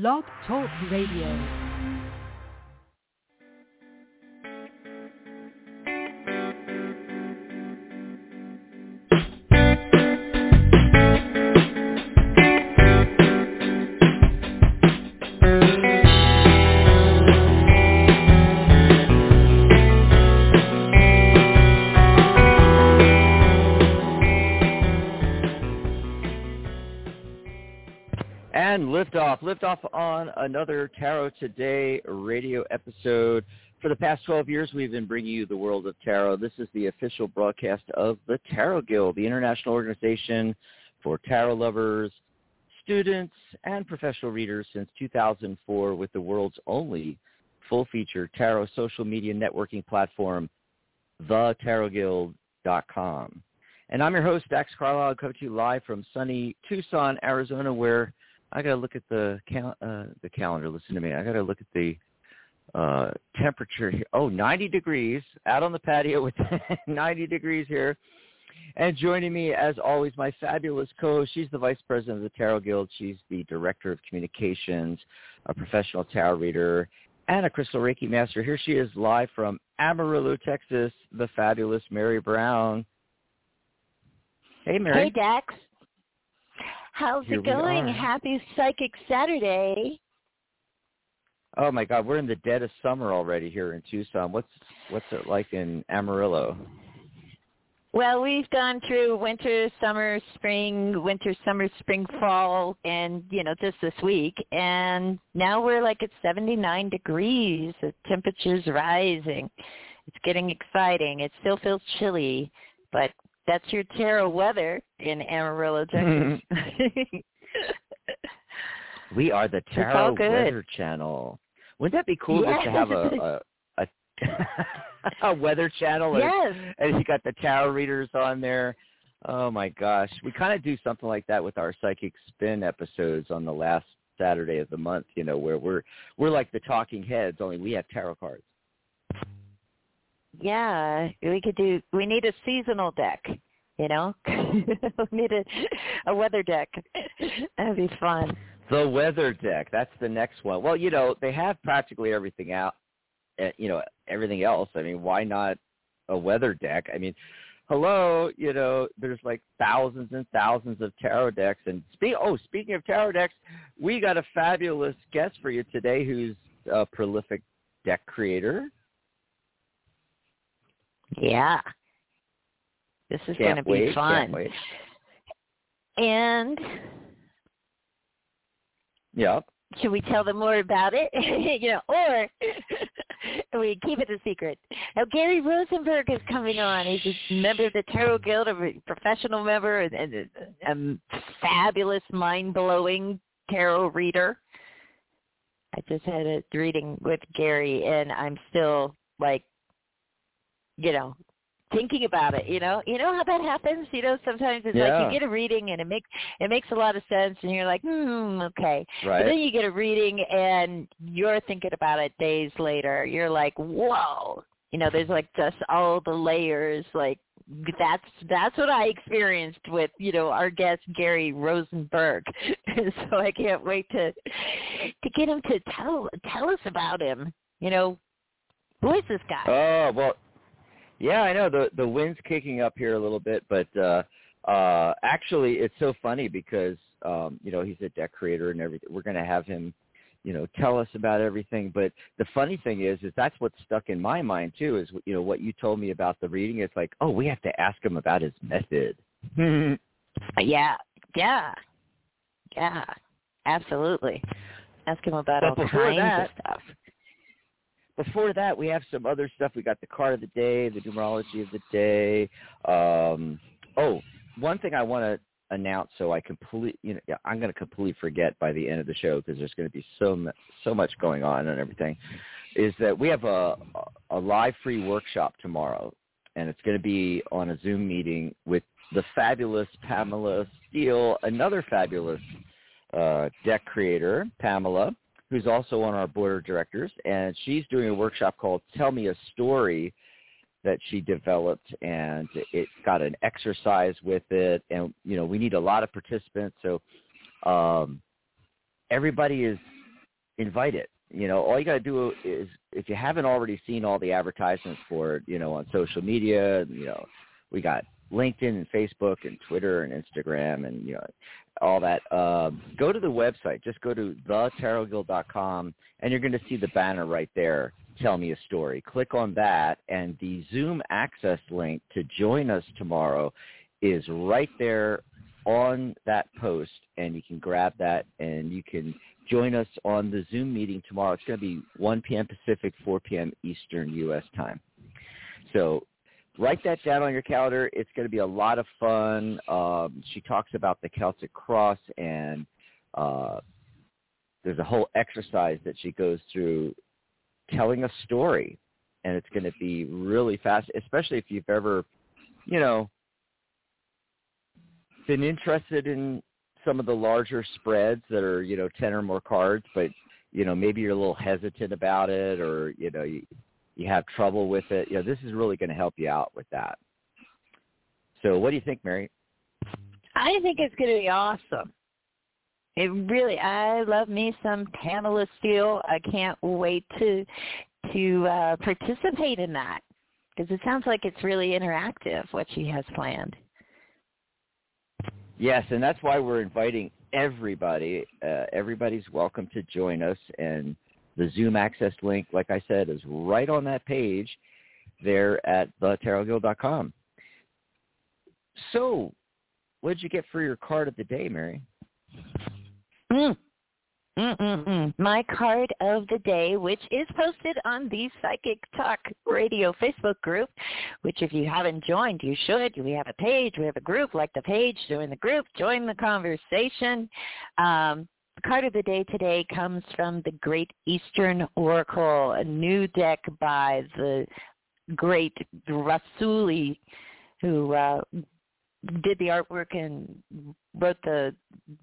Blog Talk Radio. Liftoff, liftoff on another Tarot Today radio episode. For the past 12 years, we've been bringing you the world of tarot. This is the official broadcast of the Tarot Guild, the international organization for tarot lovers, students, and professional readers since 2004 with the world's only full-feature tarot social media networking platform, thetarotguild.com. And I'm your host, Dax Carlisle, coming to you live from sunny Tucson, Arizona, where I got to look at the cal- uh, the calendar. Listen to me. I got to look at the uh, temperature here. Oh, 90 degrees out on the patio with 90 degrees here. And joining me, as always, my fabulous co-host. She's the vice president of the Tarot Guild. She's the director of communications, a professional tarot reader, and a crystal Reiki master. Here she is live from Amarillo, Texas, the fabulous Mary Brown. Hey, Mary. Hey, Dax. How's Here it going? Happy Psychic Saturday. Oh my God, we're in the dead of summer already here in Tucson. What's what's it like in Amarillo? Well, we've gone through winter, summer, spring, winter, summer, spring, fall, and, you know, just this week. And now we're like at 79 degrees. The temperature's rising. It's getting exciting. It still feels chilly, but that's your tarot weather in Amarillo, Texas. We are the Tarot. Weather Channel. Wouldn't that be cool just to have a a, a, a weather channel? and- yes. And you got the tarot readers on there. Oh my gosh, we kind of do something like that with our psychic spin episodes on the last Saturday of the month. You know, where we're we're like the talking heads, only we have tarot cards. Yeah, we could do. We need a seasonal deck. You know, we need a a weather deck. That'd be fun. The weather deck. That's the next one. Well, you know, they have practically everything out. uh, You know, everything else. I mean, why not a weather deck? I mean, hello. You know, there's like thousands and thousands of tarot decks. And speak. Oh, speaking of tarot decks, we got a fabulous guest for you today, who's a prolific deck creator. Yeah, this is going to be wait. fun. And Yep. should we tell them more about it? you know, or we keep it a secret. Now, Gary Rosenberg is coming on. He's a member of the Tarot Guild, a professional member, and, and a, a fabulous, mind-blowing tarot reader. I just had a reading with Gary, and I'm still like, you know, thinking about it. You know, you know how that happens. You know, sometimes it's Yeah. like you get a reading, and it makes it makes a lot of sense, and you're like, hmm, okay. But then you get a reading and you're thinking about it days later. You're like, whoa. You know, there's like just all the layers. Like that's that's what I experienced with you know our guest Gary Rosenberg. so I can't wait to to get him to tell tell us about him. You know, who is this guy? Oh well, yeah, I know the the wind's kicking up here a little bit, but uh uh actually it's so funny because um you know he's a deck creator and everything. We're gonna have him, you know, tell us about everything. But the funny thing is, is that's what's stuck in my mind too. Is you know what you told me about the reading. It's like, oh, we have to ask him about his method. yeah, yeah, yeah, absolutely. Ask him about But all kinds that- of stuff. Before that, we have some other stuff. We got the card of the day, the numerology of the day. Um, oh, one thing I want to announce, so I complete, you know, I'm going to completely forget by the end of the show because there's going to be so mu- so much going on and everything. Is that we have a a live free workshop tomorrow, and it's going to be on a Zoom meeting with the fabulous Pamela Steele, another fabulous uh, deck creator, Pamela who's also on our board of directors, and she's doing a workshop called "Tell Me a Story," that she developed, and it's got an exercise with it, and you know we need a lot of participants, so um, everybody is invited. You know, all you got to do is if you haven't already seen all the advertisements for it, you know, on social media, you know, we got LinkedIn and Facebook and Twitter and Instagram and you know all that. Um, go to the website. Just go to thetarotguild.com and you're going to see the banner right there. Tell me a story. Click on that, and the Zoom access link to join us tomorrow is right there on that post, and you can grab that and you can join us on the Zoom meeting tomorrow. It's going to be 1 p.m. Pacific, 4 p.m. Eastern U.S. time. So write that down on your calendar. It's going to be a lot of fun. Um, she talks about the Celtic cross, and uh, there's a whole exercise that she goes through telling a story, and it's going to be really fast, especially if you've ever, you know, been interested in some of the larger spreads that are, you know, 10 or more cards, but, you know, maybe you're a little hesitant about it or, you know, you, you have trouble with it. You know, this is really going to help you out with that. So what do you think, Mary? I think it's going to be awesome. It really, I love me some Pamela Steele. I can't wait to to uh, participate in that because it sounds like it's really interactive what she has planned. Yes, and that's why we're inviting everybody. Uh, everybody's welcome to join us, and the Zoom access link, like I said, is right on that page there at thetarotguild.com. So, what did you get for your card of the day, Mary? Mm. My card of the day, which is posted on the Psychic Talk Radio Facebook group, which if you haven't joined, you should. We have a page, we have a group. Like the page, join the group, join the conversation. Um, card of the day today comes from the Great Eastern Oracle, a new deck by the great Rasuli, who uh, did the artwork and wrote the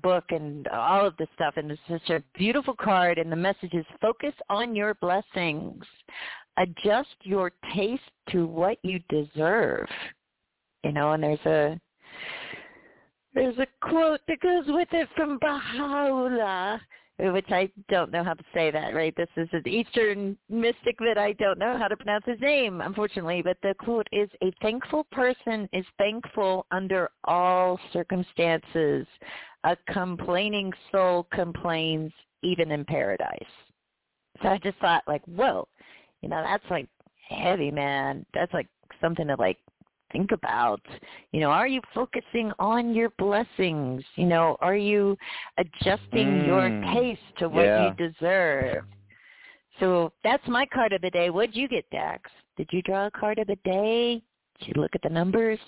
book and all of this stuff. And it's such a beautiful card and the message is focus on your blessings. Adjust your taste to what you deserve. You know and there's a there's a quote that goes with it from Baha'u'llah which I don't know how to say that, right? This is an Eastern mystic that I don't know how to pronounce his name, unfortunately. But the quote is, a thankful person is thankful under all circumstances. A complaining soul complains even in paradise. So I just thought like, whoa, you know, that's like heavy, man. That's like something to like think about? You know are you focusing on your blessings? You know are you adjusting mm, your taste to what yeah. you deserve? So that's my card of the day. What'd you get dax? Did you draw a card of the day? Did you look at the numbers?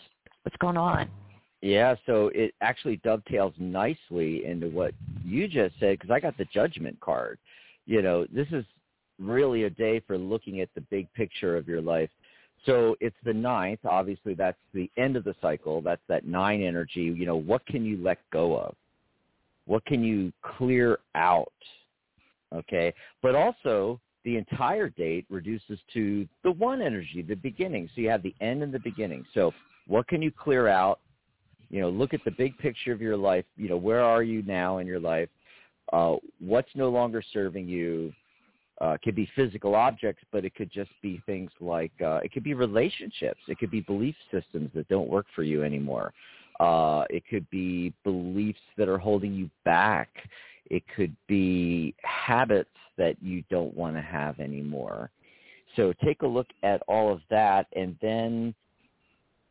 What's going on? Yeah so it actually dovetails nicely into what you just said because i got the judgment card. You know this is really a day for looking at the big picture of your life so it's the ninth. Obviously, that's the end of the cycle. That's that nine energy. You know, what can you let go of? What can you clear out? Okay. But also, the entire date reduces to the one energy, the beginning. So you have the end and the beginning. So what can you clear out? You know, look at the big picture of your life. You know, where are you now in your life? Uh, what's no longer serving you? Uh, it could be physical objects, but it could just be things like uh, it could be relationships. It could be belief systems that don't work for you anymore. Uh, it could be beliefs that are holding you back. It could be habits that you don't want to have anymore. So take a look at all of that and then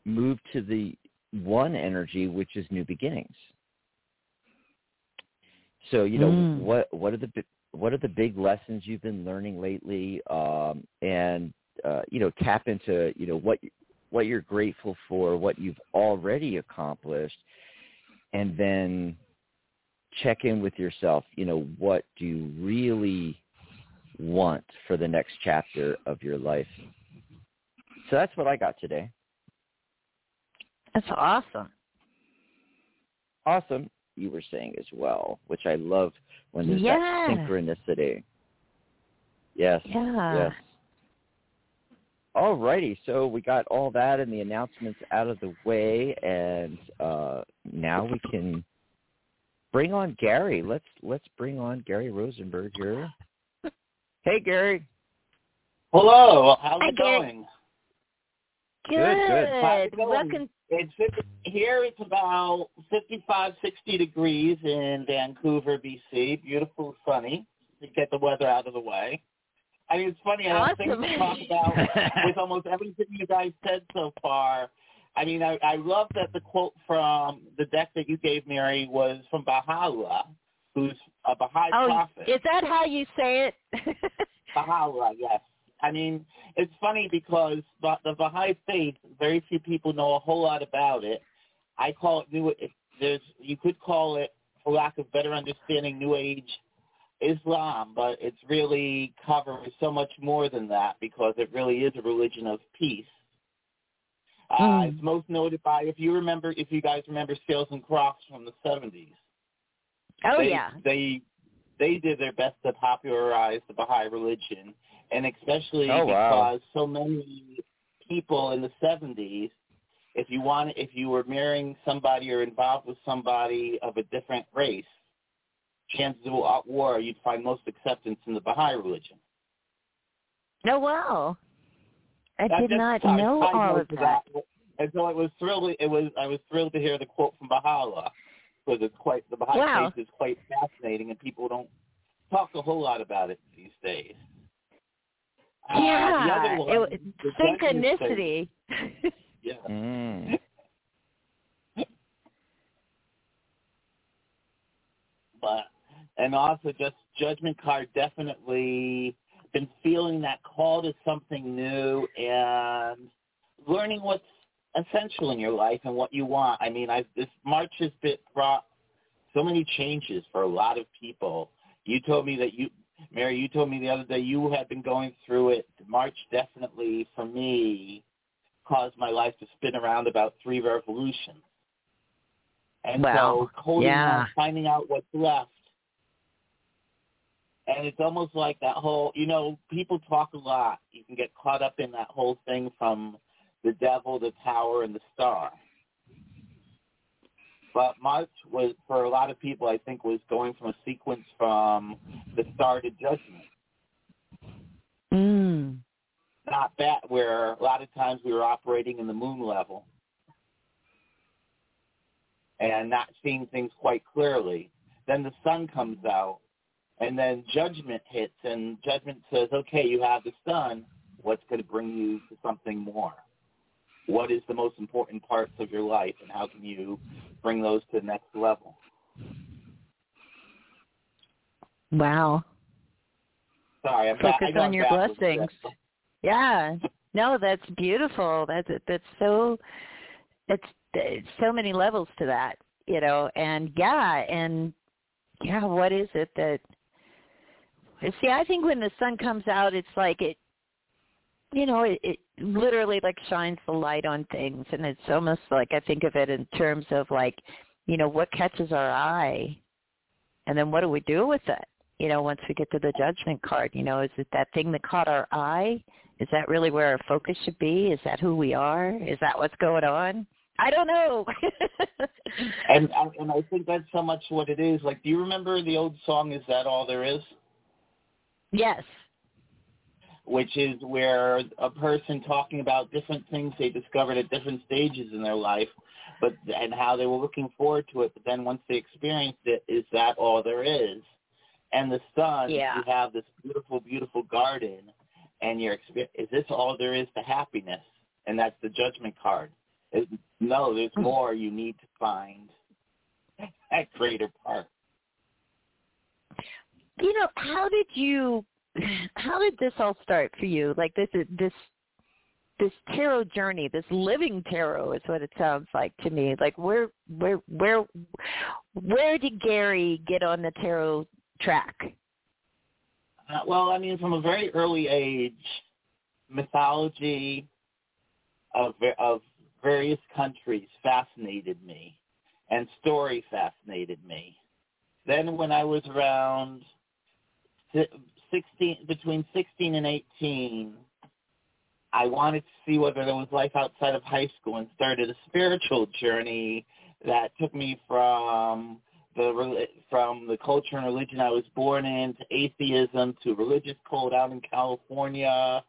move to the one energy, which is new beginnings. So you know mm. what what are the what are the big lessons you've been learning lately um, and uh, you know tap into you know what what you're grateful for what you've already accomplished and then check in with yourself you know what do you really want for the next chapter of your life? So that's what i got today. That's awesome. Awesome you were saying as well which i love when there's yeah. that synchronicity. Yes. Yeah. Yes. All righty. So we got all that and the announcements out of the way, and uh, now we can bring on Gary. Let's let's bring on Gary Rosenberg here. hey, Gary. Hello. How's Hi, it Gary. going? Good. good. How's? Welcome. It's here. It's about 55, 60 degrees in Vancouver, BC. Beautiful, sunny. To get the weather out of the way. I mean, it's funny. I have things to talk about with almost everything you guys said so far. I mean, I, I love that the quote from the deck that you gave, Mary, was from Baha'u'llah, who's a Baha'i Oh, prophet. is that how you say it? Baha'u'llah, yes. I mean, it's funny because the, the Baha'i faith, very few people know a whole lot about it. I call it new. There's you could call it, for lack of better understanding, New Age Islam, but it's really covers so much more than that because it really is a religion of peace. Uh, Mm. It's most noted by, if you remember, if you guys remember Seals and Crofts from the 70s. oh they, yeah. They they did their best to popularize the Baha'i religion, and especially Oh, wow. because so many people in the seventies, if you want, if you were marrying somebody or involved with somebody of a different race, chances of a war, you'd find most acceptance in the Baha'i religion. Oh wow. I That- did that's not side- know side all note of to that. And so it was thrilled. It was I was thrilled to hear the quote from Baha'u'llah because it's quite the Baha'i Wow. faith is quite fascinating, and people don't talk a whole lot about it these days. Yeah. one, it, synchronicity. Yeah. Mm. but and also just judgment card definitely been feeling that call to something new and learning what's essential in your life and what you want. I mean, I this March has been brought so many changes for a lot of people. You told me that you, Mary, you told me the other day you had been going through it. March definitely for me caused my life to spin around about three revolutions. And Wow. so holding Yeah. on, finding out what's left. And it's almost like that whole, you know, people talk a lot. You can get caught up in that whole thing from the devil, the tower, and the star. But March was, for a lot of people, I think, was going from a sequence from the star to judgment. Mm. Not that, where a lot of times we were operating in the moon level and not seeing things quite clearly. Then the sun comes out, and then judgment hits, and judgment says, okay, you have the sun. What's going to bring you to something more? What is the most important parts of your life, and how can you bring those to the next level? Wow. Sorry, I'm Focus on your blessings. Yeah. No, that's beautiful. That's that's so it's, it's so many levels to that, you know. And yeah, and yeah, what is it that See, I think when the sun comes out, it's like it you know, it, it literally like shines the light on things and it's almost like I think of it in terms of like, you know, what catches our eye and then what do we do with it? You know, once we get to the judgment card, you know, is it that thing that caught our eye? Is that really where our focus should be? Is that who we are? Is that what's going on? I don't know. And and I think that's so much what it is. Like, do you remember the old song "Is That All There Is"? yes. Which is where a person talking about different things they discovered at different stages in their life, but and how they were looking forward to it. But then once they experienced it, is that all there is? And the sun, Yeah. you have this beautiful, beautiful garden, and you're exper- is this all there is to happiness? And that's the judgment card. Is, no, there's hmm. more. You need to find that greater part. You know, how did you how did this all start for you? Like this this this tarot journey, this living tarot is what it sounds like to me. Like where where where where did Gary get on the tarot track? Uh, well, I mean, from a very early age, mythology of of various countries fascinated me, and story fascinated me. Then, when I was around si- sixteen, between sixteen and eighteen, I wanted to see whether there was life outside of high school, and started a spiritual journey that took me from the from the culture and religion I was born in to atheism to religious cult out in California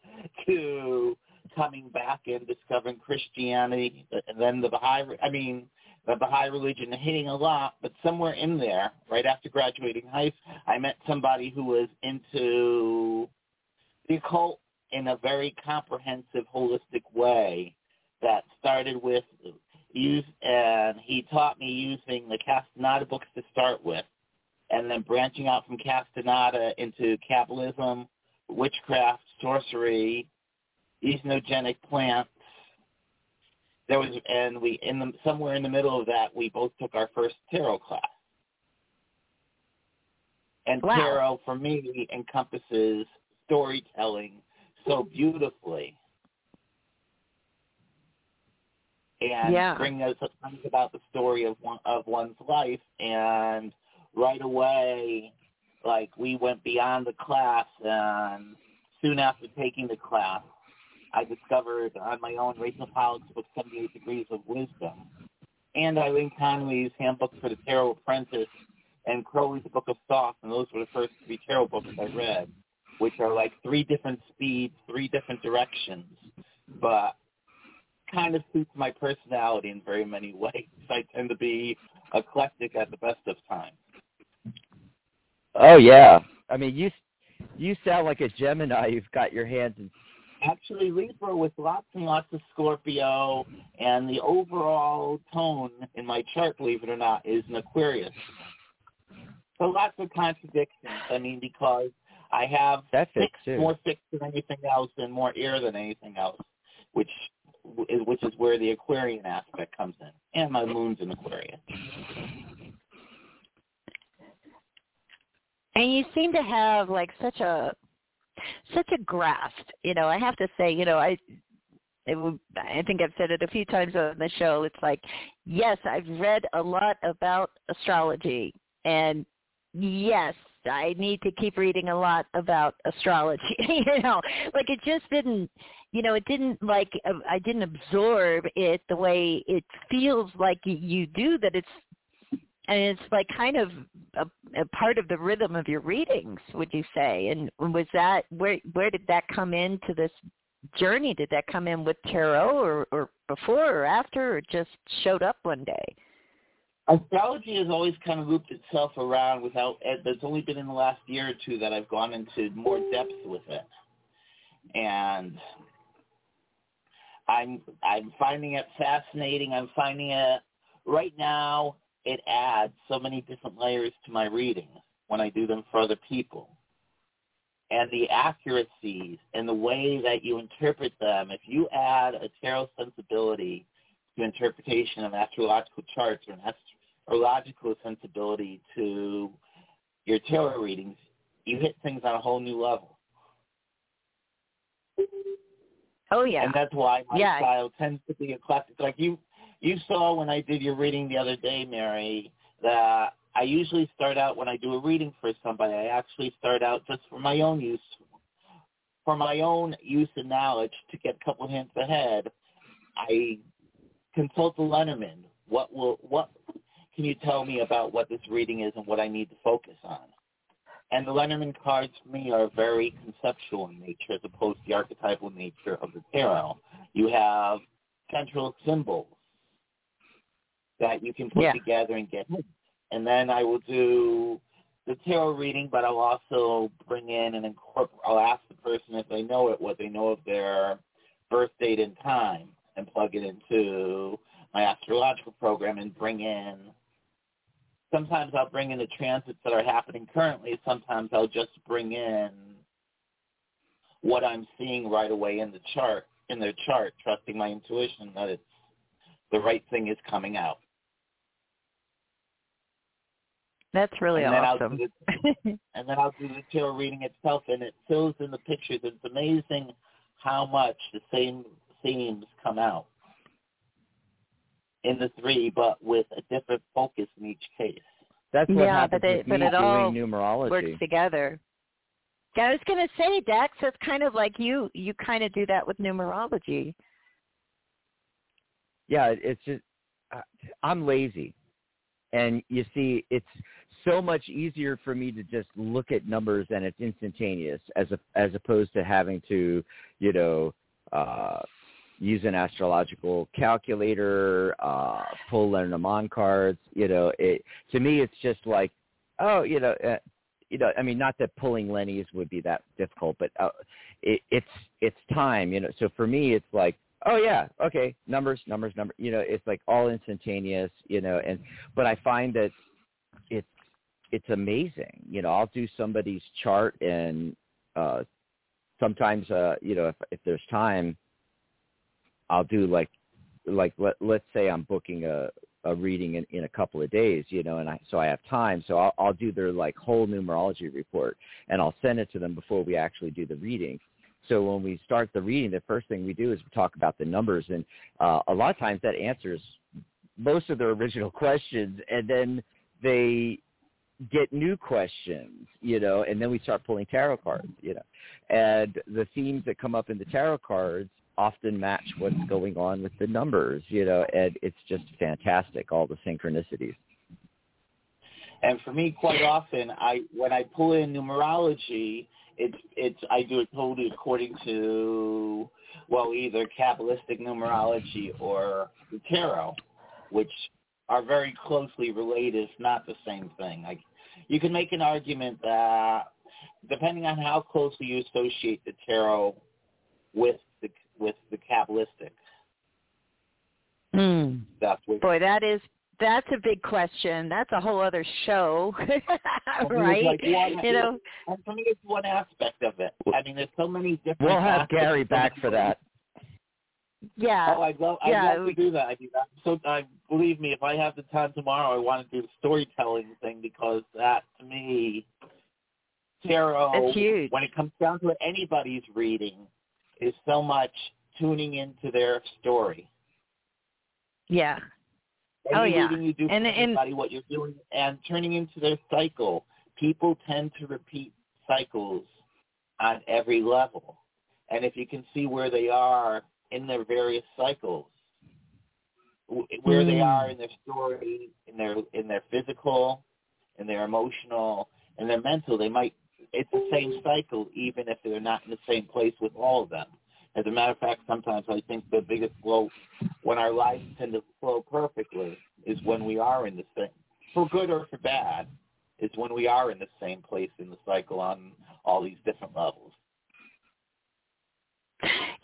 to coming back and discovering Christianity and then the Baha'i I mean the Baha'i religion hitting a lot, but somewhere in there, right after graduating high school, I met somebody who was into the occult in a very comprehensive, holistic way that started with use and he taught me using the Castaneda books to start with, and then branching out from Castaneda into Kabbalism, witchcraft, sorcery, entheogenic plants. There was, and we in the somewhere in the middle of that, we both took our first tarot class. And wow. tarot for me encompasses storytelling so beautifully and yeah. bring us things about the story of one of one's life and right away like we went beyond the class and soon after taking the class I discovered on my own Rachel Pollack's book Seventy Eight Degrees of Wisdom and Eileen Connolly's Handbook for the Tarot Apprentice and Crowley's Book of Thoth and those were the first three tarot books I read, which are like three different speeds, three different directions. But kind of suits my personality in very many ways. I tend to be eclectic at the best of times. Oh yeah, I mean you you sound like a Gemini. You've got your hands in. Actually, Libra with lots and lots of Scorpio, and the overall tone in my chart, believe it or not, is an Aquarius. So lots of contradictions. I mean, because I have that fits fixed, too. more fixed than anything else, and more air than anything else, which which is where the Aquarian aspect comes in, and my moon's in Aquarius. And you seem to have like such a such a grasp. You know, I have to say, you know, I it I think I've said it a few times on the show. It's like, yes, I've read a lot about astrology, and yes, I need to keep reading a lot about astrology. you know, like it just didn't, you know, it didn't like I didn't absorb it the way it feels like you do. That it's and it's like kind of a, a part of the rhythm of your readings. Would you say? And was that where where did that come into this journey? Did that come in with tarot, or, or before, or after, or just showed up one day? Astrology has always kind of looped itself around without, it's only been in the last year or two that I've gone into more depth with it. And I'm, I'm finding it fascinating. I'm finding it, right now, it adds so many different layers to my readings when I do them for other people. And the accuracies and the way that you interpret them, if you add a tarot sensibility to interpretation of astrological charts or an astrological sensibility to your tarot readings, you hit things on a whole new level. Oh yeah. And that's why my yeah. style tends to be eclectic. Like you you saw when I did your reading the other day, Mary, that I usually start out when I do a reading for somebody, I actually start out just for my own use for my own use and knowledge to get a couple hints ahead. I consult the Lenormand. What will what can you tell me about what this reading is and what I need to focus on? And the Lenormand cards for me are very conceptual in nature as opposed to the archetypal nature of the tarot. You have central symbols that you can put yeah. together and get. And then I will do the tarot reading, but I'll also bring in and incorporate. I'll ask the person if they know it, what they know of their birth date and time and plug it into my astrological program and bring in sometimes I'll bring in the transits that are happening currently. Sometimes I'll just bring in what I'm seeing right away in the chart, in their chart, trusting my intuition that it's the right thing is coming out. That's really and awesome. Then the, and then I'll do the tarot reading itself, and it fills in the pictures. It's amazing how much the same themes come out in the three, but with a different focus in each case. That's what yeah, happens but, they, with but it doing all numerology. works together. Yeah, I was going to say, Dax, it's kind of like you. You kind of do that with numerology. Yeah, it's just I'm lazy, and you see it's so much easier for me to just look at numbers and it's instantaneous as a, as opposed to having to you know uh use an astrological calculator uh pull lenormand cards you know it to me it's just like oh you know uh, you know i mean not that pulling lennies would be that difficult but uh, it, it's it's time you know. So for me it's like oh yeah. Okay. Numbers numbers numbers. You know it's like all instantaneous you know and but i find that it's it's amazing. You know i'll do somebody's chart and uh sometimes uh you know if if there's time i'll do like like let let's say i'm booking a a reading in, in a couple of days, you know, and I so I have time, so I'll, I'll do their like whole numerology report, and I'll send it to them before we actually do the reading, so when we start the reading, the first thing we do is we talk about the numbers, and uh, a lot of times that answers most of their original questions, and then they get new questions, you know, and then we start pulling tarot cards, you know, and the themes that come up in the tarot cards often match what's going on with the numbers, you know, and it's just fantastic, all the synchronicities. And for me, quite often, I when I pull in numerology, it's it's I do it totally according to well either Kabbalistic numerology or the tarot, which are very closely related. It's not the same thing. Like you can make an argument that depending on how closely you associate the tarot with the with the Kabbalistic. Mm. That's what, Boy, that is that's a big question. That's a whole other show, right? Like one, you know, I me, it's one aspect of it. I mean, there's so many different. We'll have Gary back for that. Yeah. Oh, I'd love, I'd yeah, love to do that. I do that. So, uh, believe me, if I have the time tomorrow, I want to do the storytelling thing because that, to me, tarot, it's huge. when it comes down to anybody's reading, is so much tuning into their story. Yeah, any oh, yeah. you do and, anybody, what you're doing, and turning into their cycle. People tend to repeat cycles on every level. And if you can see where they are in their various cycles, where mm. they are in their story, in their in their physical, in their emotional, in their mental, they might it's the same cycle even if they're not in the same place with all of them. As a matter of fact, sometimes I think the biggest flow, when our lives tend to flow perfectly, is when we are in the same, for good or for bad, is when we are in the same place in the cycle on all these different levels.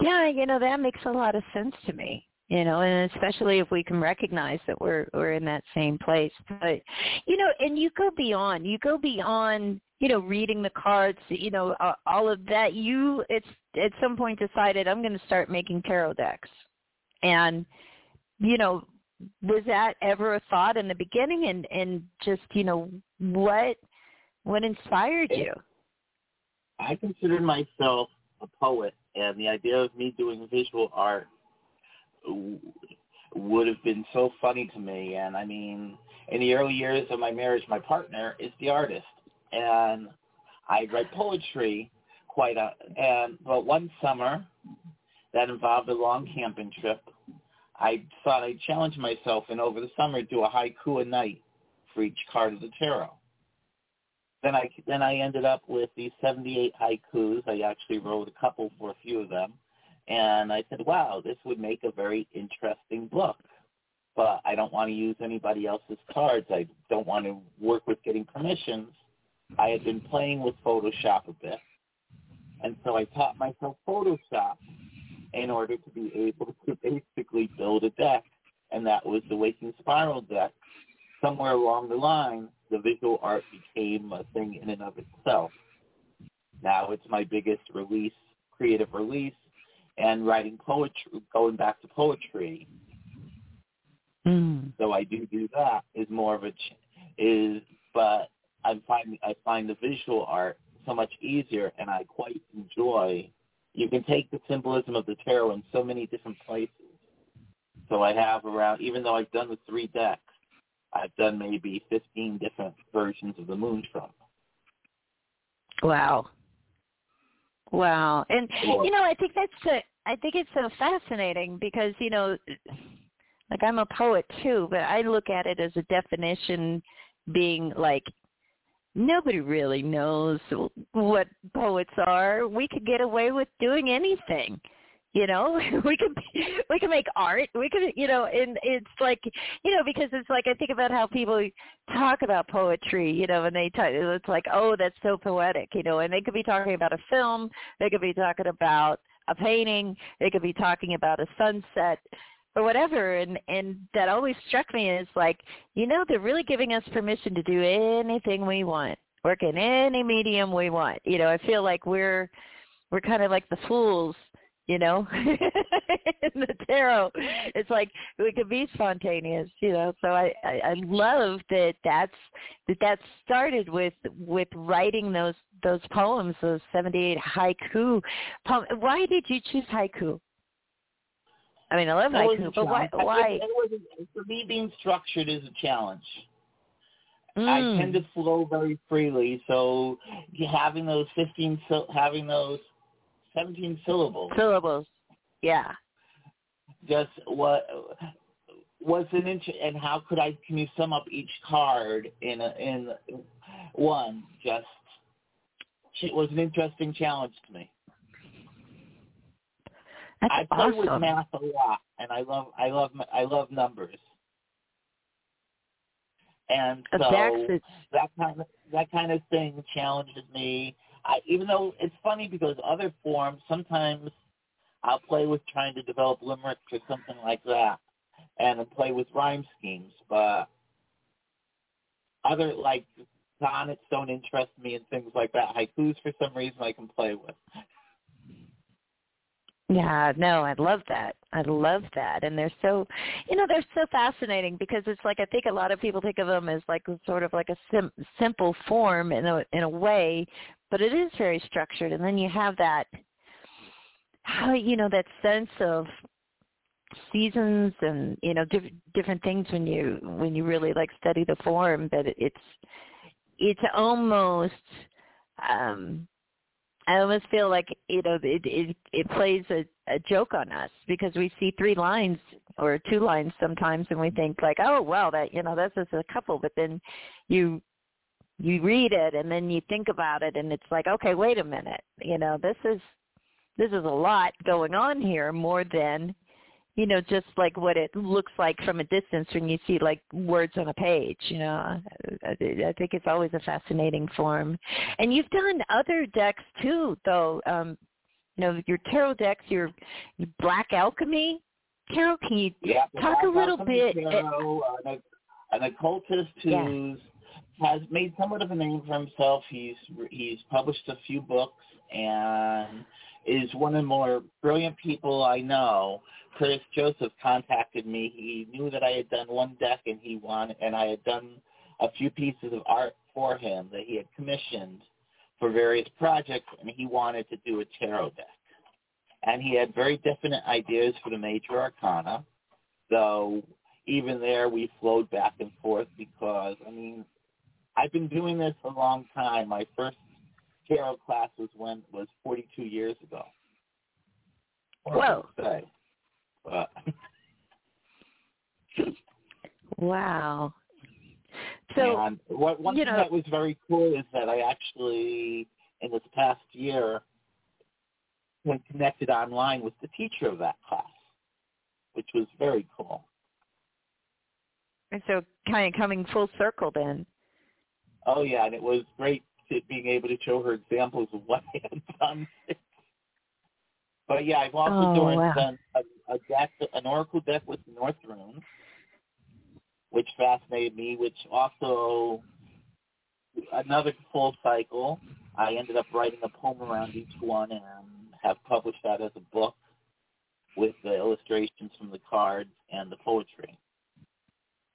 Yeah, you know that makes a lot of sense to me you know and especially if we can recognize that we're we're in that same place but you know and you go beyond you go beyond you know reading the cards you know uh, all of that you it's at some point decided i'm going to start making tarot decks. And you know was that ever a thought in the beginning? And and just you know what what inspired you? I consider myself a poet and the idea of me doing visual art would have been so funny to me. And I mean, in the early years of my marriage, my partner is the artist, and I write poetry quite a. And but one summer, that involved a long camping trip. I thought I'd challenge myself and over the summer do a haiku a night for each card of the tarot. Then I then I ended up with these 78 haikus. I actually wrote a couple for a few of them and I said, wow, this would make a very interesting book. But I don't want to use anybody else's cards. I don't want to work with getting permissions. I had been playing with Photoshop a bit. And so I taught myself Photoshop in order to be able to basically build a deck. And that was the Waking Spiral deck. Somewhere along the line, the visual art became a thing in and of itself. Now it's my biggest release, creative release and writing poetry, going back to poetry. Mm. So I do do that. Is more of a is, but I find I find the visual art so much easier, and I quite enjoy. You can take the symbolism of the tarot in so many different places. So I have around, even though I've done the three decks, I've done maybe 15 different versions of the moon trump. Wow. Wow. And you know, I think that's a, I think it's so fascinating because, you know, Like I'm a poet too, but I look at it as a definition being like nobody really knows what poets are. We could get away with doing anything. You know, we could we can make art. We could, you know, and it's like, you know, because it's like I think about how people talk about poetry. You know, and they talk, it's like, oh, that's so poetic. You know, and they could be talking about a film. They could be talking about a painting. They could be talking about a sunset or whatever. And and that always struck me as like you know they're really giving us permission to do anything we want work in any medium we want. You know i feel like we're we're kind of like the fools you know in the tarot. It's like we could be spontaneous you know. So i i, I love that that's that that started with with writing those those poems those 78 haiku. Poems. why did you choose haiku I mean, I love That was haiku, but why? Why? It, it was for me being structured is a challenge. I Mm. tend to flow very freely, so having those fifteen, having those seventeen syllables, syllables. Yeah. just what was an inch, and how could I? Can you sum up each card in a, in one? Just it was an interesting challenge to me. That's I play with math a lot, and I love I love I love numbers, and so that kind of that kind of thing challenges me. I, even though it's funny because other forms sometimes I'll play with trying to develop limericks or something like that, and play with rhyme schemes. But other like sonnets don't interest me and things like that. Haikus for some reason I can play with. Yeah, no, I love that. I love that, and they're so, you know, they're so fascinating because it's like I think a lot of people think of them as like sort of like a sim- simple form in a in a way, but it is very structured, and then you have that, how you know that sense of seasons and you know diff- different things when you when you really like study the form that it's it's almost um I almost feel like you know it it, it plays a, a joke on us because we see three lines or two lines sometimes and we think like oh well that you know that's just a couple but then you you read it and then you think about it and it's like okay wait a minute. You know this is this is a lot going on here more than you know just like what it looks like from a distance when you see like words on a page you know i, I think it's always a fascinating form and you've done other decks too though um you know your tarot decks your black alchemy tarot can you Yeah, Talk a little bit, uh, Tarot, an, an occultist Yeah. who's has made somewhat of a name for himself. He's he's published a few books and is one of the more brilliant people I know. Curtis Joseph contacted me. He knew that I had done one deck and he wanted, and I had done a few pieces of art for him that he had commissioned for various projects, and he wanted to do a tarot deck. And he had very definite ideas for the major arcana. So even there, we flowed back and forth because, I mean, I've been doing this a long time. My first tarot class was when was 42 years ago. Whoa. Say. But wow so and what, one thing know- that was very cool is that I actually, in this past year, when connected online with the teacher of that class, which was very cool. and so kind of coming full circle then Oh yeah, and it was great to being able to show her examples of what I had done. But yeah, I've also Oh, done, wow. done a, a deck, an oracle deck with the Norse Runes, which fascinated me. Which also another full cycle. I ended up writing a poem around each one and have published that as a book with the illustrations from the cards and the poetry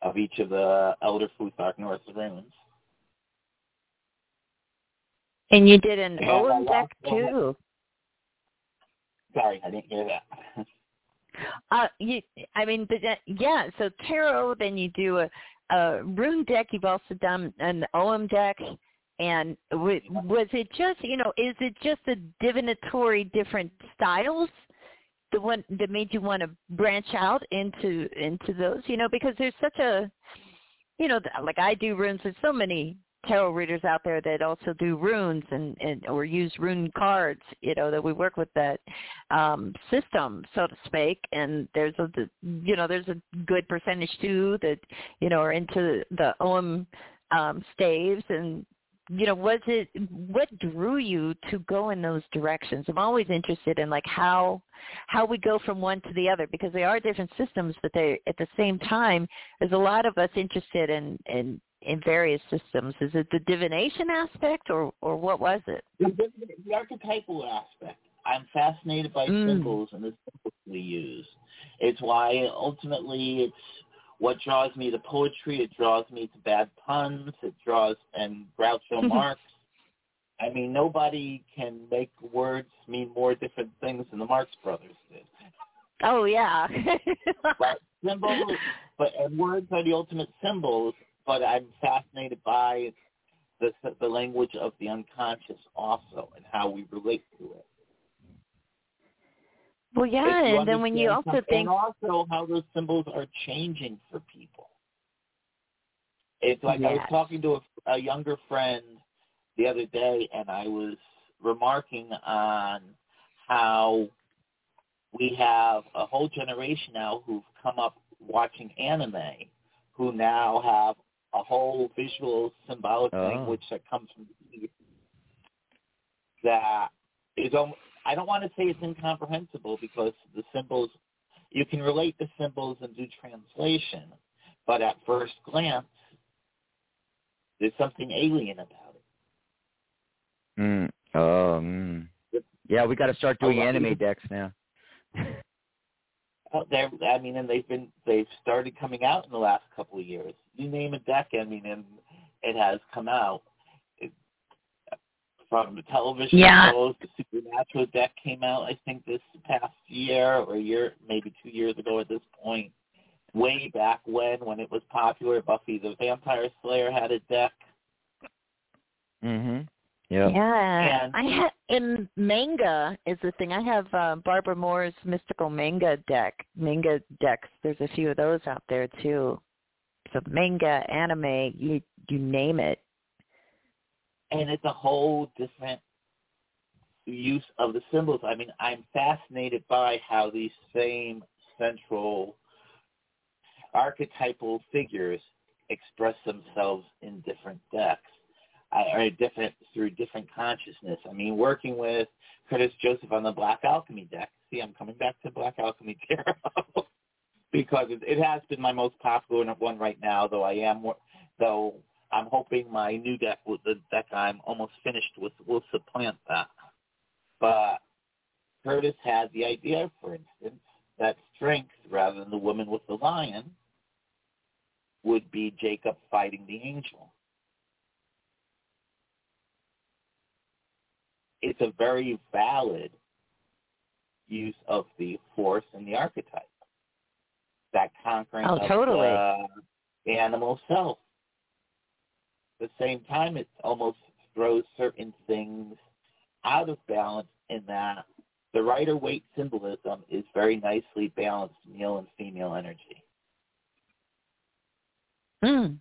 of each of the Elder Futhark Norse Runes. and you did an Yeah, Ogham deck too Sorry, I didn't hear that. Uh, you, I mean, but that, yeah. So tarot, then you do a, a rune deck. You've also done an Ogham deck, and w- was it just, you know, is it just the divinatory different styles the one that made you want to branch out into into those? You know, because there's such a, you know, like I do runes. There's so many tarot readers out there that also do runes and, and or use rune cards, you know, that we work with that um system, so to speak. And there's a you know, there's a good percentage too that, you know, are into the Ogham um staves and you know, was it what drew you to go in those directions? I'm always interested in like how how we go from one to the other because they are different systems, but they at the same time there's a lot of us interested in in in various systems. Is it the divination aspect, or or what was it? The, the archetypal aspect. I'm fascinated by mm. symbols and the symbols we use. It's why ultimately it's what draws me to poetry. It draws me to bad puns. It draws and Groucho Marx. I mean, nobody can make words mean more different things than the Marx Brothers did. Oh yeah. but symbols, but and words are the ultimate symbols, but I'm fascinated by the the language of the unconscious also and how we relate to it. Well, yeah, and then when you also think, and also how those symbols are changing for people. It's like yes. I was talking to a, a younger friend the other day, and I was remarking on how we have a whole generation now who've come up watching anime, who now have a whole visual symbolic oh. language that comes from that is almost, I don't want to say it's incomprehensible because the symbols you can relate the symbols and do translation, but at first glance there's something alien about it. Mm. Um. Yeah, we got to start doing anime decks now. They're, I mean, and they've been they've started coming out in the last couple of years. You name a deck, I mean, and it has come out. It, from the television yeah. shows, the Supernatural deck came out. I think this past year or a year, maybe two years ago at this point. Way back when, when it was popular, Buffy the Vampire Slayer had a deck. Mhm. Yeah. Yeah. I have in manga is the thing. I have uh, Barbara Moore's mystical manga deck. Manga decks. There's a few of those out there too. So manga, anime, you you name it. And it's a whole different use of the symbols. I mean, I'm fascinated by how these same central archetypal figures express themselves in different decks are different through different consciousness. I mean, working with Curtis Joseph on the Black Alchemy deck. See, I'm coming back to Black Alchemy Tarot because it, it has been my most popular one right now. Though I am, though I'm hoping my new deck, the deck I'm almost finished with, will supplant that. But Curtis had the idea, for instance, that strength rather than the woman with the lion would be Jacob fighting the angel. It's a very valid use of the force and the archetype. That conquering oh, of totally. the animal self. At the same time, it almost throws certain things out of balance in that the Rider Waite symbolism is very nicely balanced male and female energy. Mm.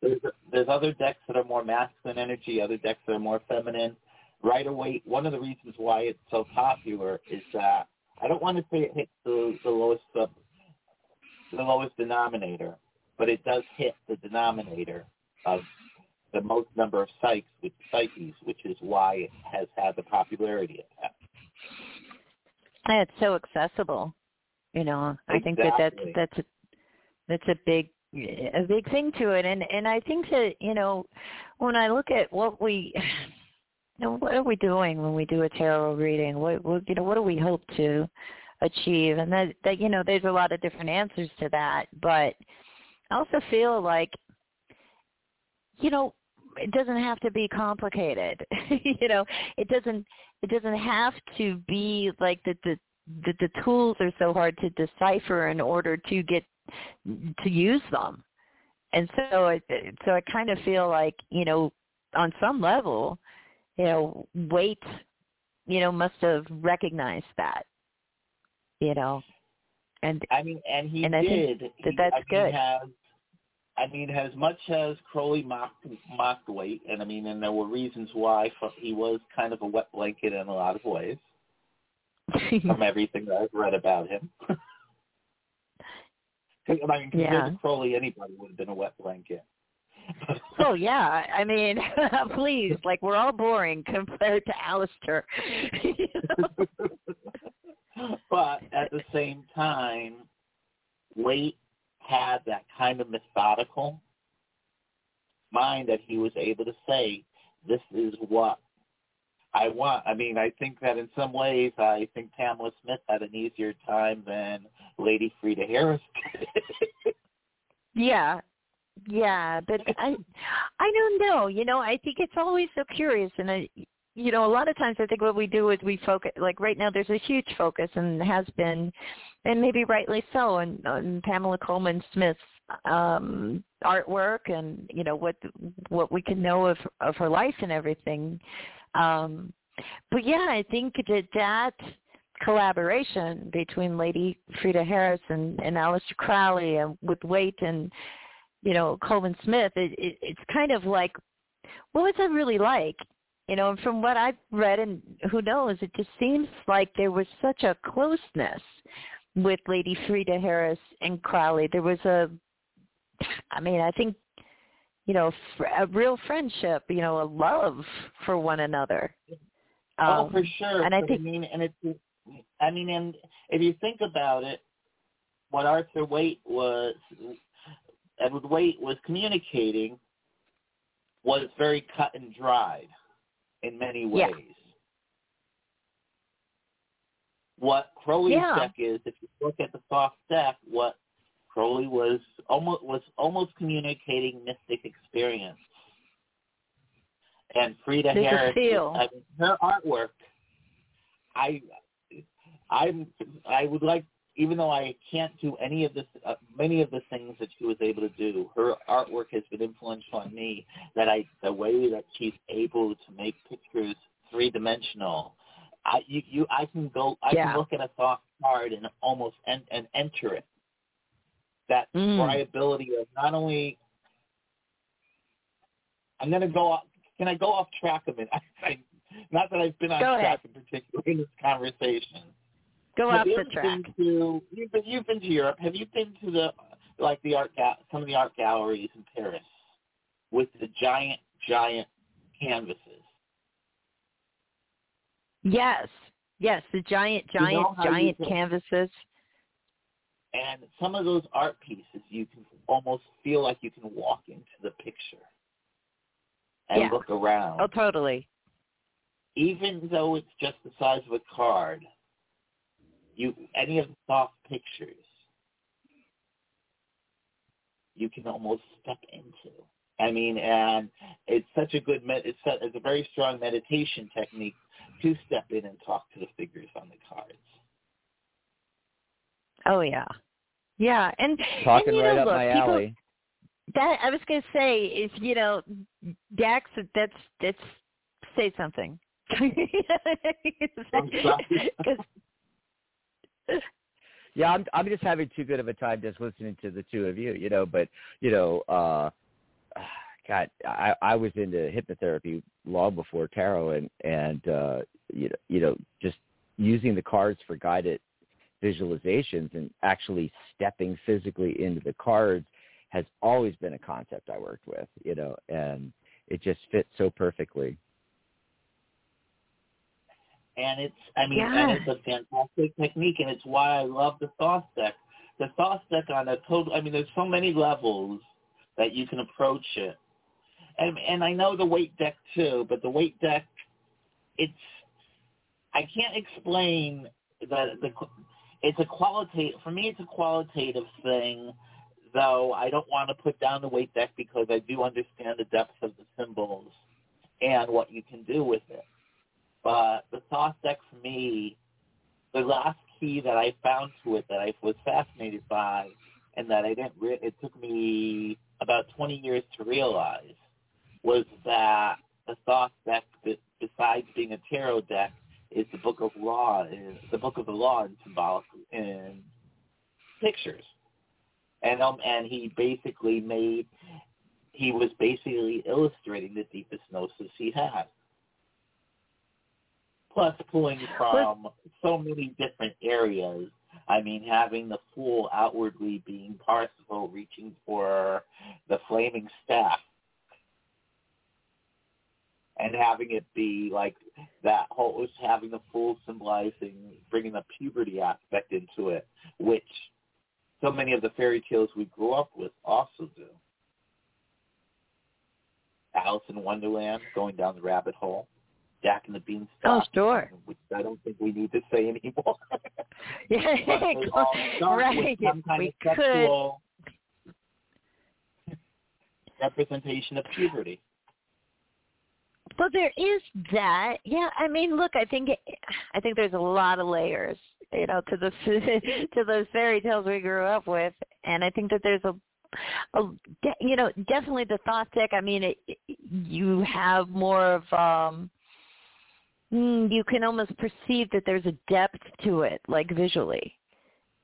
There's, there's other decks that are more masculine energy, other decks that are more feminine Rider Waite, one of the reasons why it's so popular is that I don't want to say it hits the, the lowest uh, the lowest denominator, but it does hit the denominator of the most number of psyches, which, psyches, which is why it has had the popularity it has. And it's so accessible. You know, I think that that's that's a, that's a big a big thing to it, and and I think that you know when I look at what we know, what are we doing when we do a tarot reading? What, what you know, what do we hope to achieve? And that that you know, there's a lot of different answers to that, but I also feel like you know, it doesn't have to be complicated. you know, it doesn't it doesn't have to be like the the the, the tools are so hard to decipher in order to get to use them. And so so I kind of feel like, you know, on some level, you know, Waite, you know, must have recognized that. you know, and I mean, and he and did. think He- that that's I mean, good. Has, I mean, as much as Crowley mocked mocked Waite, and I mean, and there were reasons why he was kind of a wet blanket in a lot of ways from everything that I've read about him. I mean, compared Yeah. to Crowley, anybody would have been a wet blanket. oh yeah, I mean, please, like we're all boring compared to Aleister. You know? but at the same time, Waite had that kind of methodical mind that he was able to say, "This is what I want." I mean, I think that in some ways, I think Pamela Smith had an easier time than Lady Frieda Harris. Yeah. Yeah, but I I don't know. You know, I think it's always so curious and I you know, a lot of times I think what we do is we focus like right now there's a huge focus and has been and maybe rightly so on, on Pamela Colman Smith's um artwork and you know what what we can know of of her life and everything. Um but yeah, I think that that collaboration between Lady Frieda Harris and, and Aleister Crowley and with Waite and you know Colman Smith, it, it, it's kind of like what was that really like? You know, and from what I've read and who knows, it just seems like there was such a closeness with Lady Frieda Harris and Crowley. There was a, I mean, I think, you know, fr- a real friendship. You know, a love for one another. oh, Um, for sure. and I think- mean, and it's, I mean, and if you think about it, what Arthur Waite was, Edward Waite was communicating was very cut and dried in many Yeah. ways. What Crowley's Yeah. deck is, if you look at the Thoth deck, what Crowley was almost was almost communicating mystic experience. And Frieda There's Harris. I mean, her artwork, I, I'm, I would like, even though I can't do any of this, uh, many of the things that she was able to do, her artwork has been influential on me. That I, the way that she's able to make pictures three dimensional, I, you, you, I can go, I Yeah. can look at a Thoth card and almost en- and enter it. That Mm. variability of not only. I'm going to go off. Can I go off track a minute? I, not that I've been on Go track in particular in this conversation. Go Have off you the track. Been to, you've been you've been to Europe. Have you been to the like the art ga- some of the art galleries in Paris with the giant giant canvases? Yes. Yes, the giant, You know giant, giant can- canvases. And some of those art pieces, you can almost feel like you can walk into the picture and Yeah. look around. Oh, totally. even though it's just the size of a card, you any of the Thoth pictures, you can almost step into. I mean, and it's such a good med. It's, a, it's a very strong meditation technique to step in and talk to the figures on the cards. Oh yeah. Yeah, and Talking and, you right know, up look, my people, alley. That I was going to say is, you know, Dax. That's that's say something. sorry. Yeah, I'm I'm just having too good of a time just listening to the two of you, you know, but you know, uh God, I I was into hypnotherapy long before tarot and and uh you know, you know, just using the cards for guided visualizations and actually stepping physically into the cards has always been a concept I worked with, you know, and it just fits so perfectly. And it's I mean Yeah. and it's a fantastic technique and it's why I love the Thoth deck. The Thoth deck on a total I mean there's so many levels that you can approach it. And and I know the Waite deck too, but the Waite deck it's I can't explain the the it's a qualitative for me it's a qualitative thing though I don't want to put down the Waite deck because I do understand the depth of the symbols and what you can do with it. But the Thoth deck for me, the last key that I found to it that I was fascinated by, and that I didn't. Re- it took me about 20 years to realize, was that the Thoth deck, besides being a tarot deck, is the book of law the book of the law in symbolic in pictures, and um and he basically made he was basically illustrating the deepest gnosis he had. Plus, pulling from so many different areas. I mean, having the fool outwardly being Parsifal reaching for the flaming staff and having it be like that whole having the fool symbolizing bringing the puberty aspect into it, which so many of the fairy tales we grew up with also do. Alice in Wonderland, going down the rabbit hole, Jack and the Beanstalk. Oh, sure. Which I don't think we need to say anymore. yeah, right. we could. representation of puberty. Well, there is that. Yeah, I mean, look, I think I think there's a lot of layers, you know, to the to those fairy tales we grew up with, and I think that there's a, a you know, definitely the Thoth-Deck. I mean, it, you have more of um mm, you can almost perceive that there's a depth to it, like visually,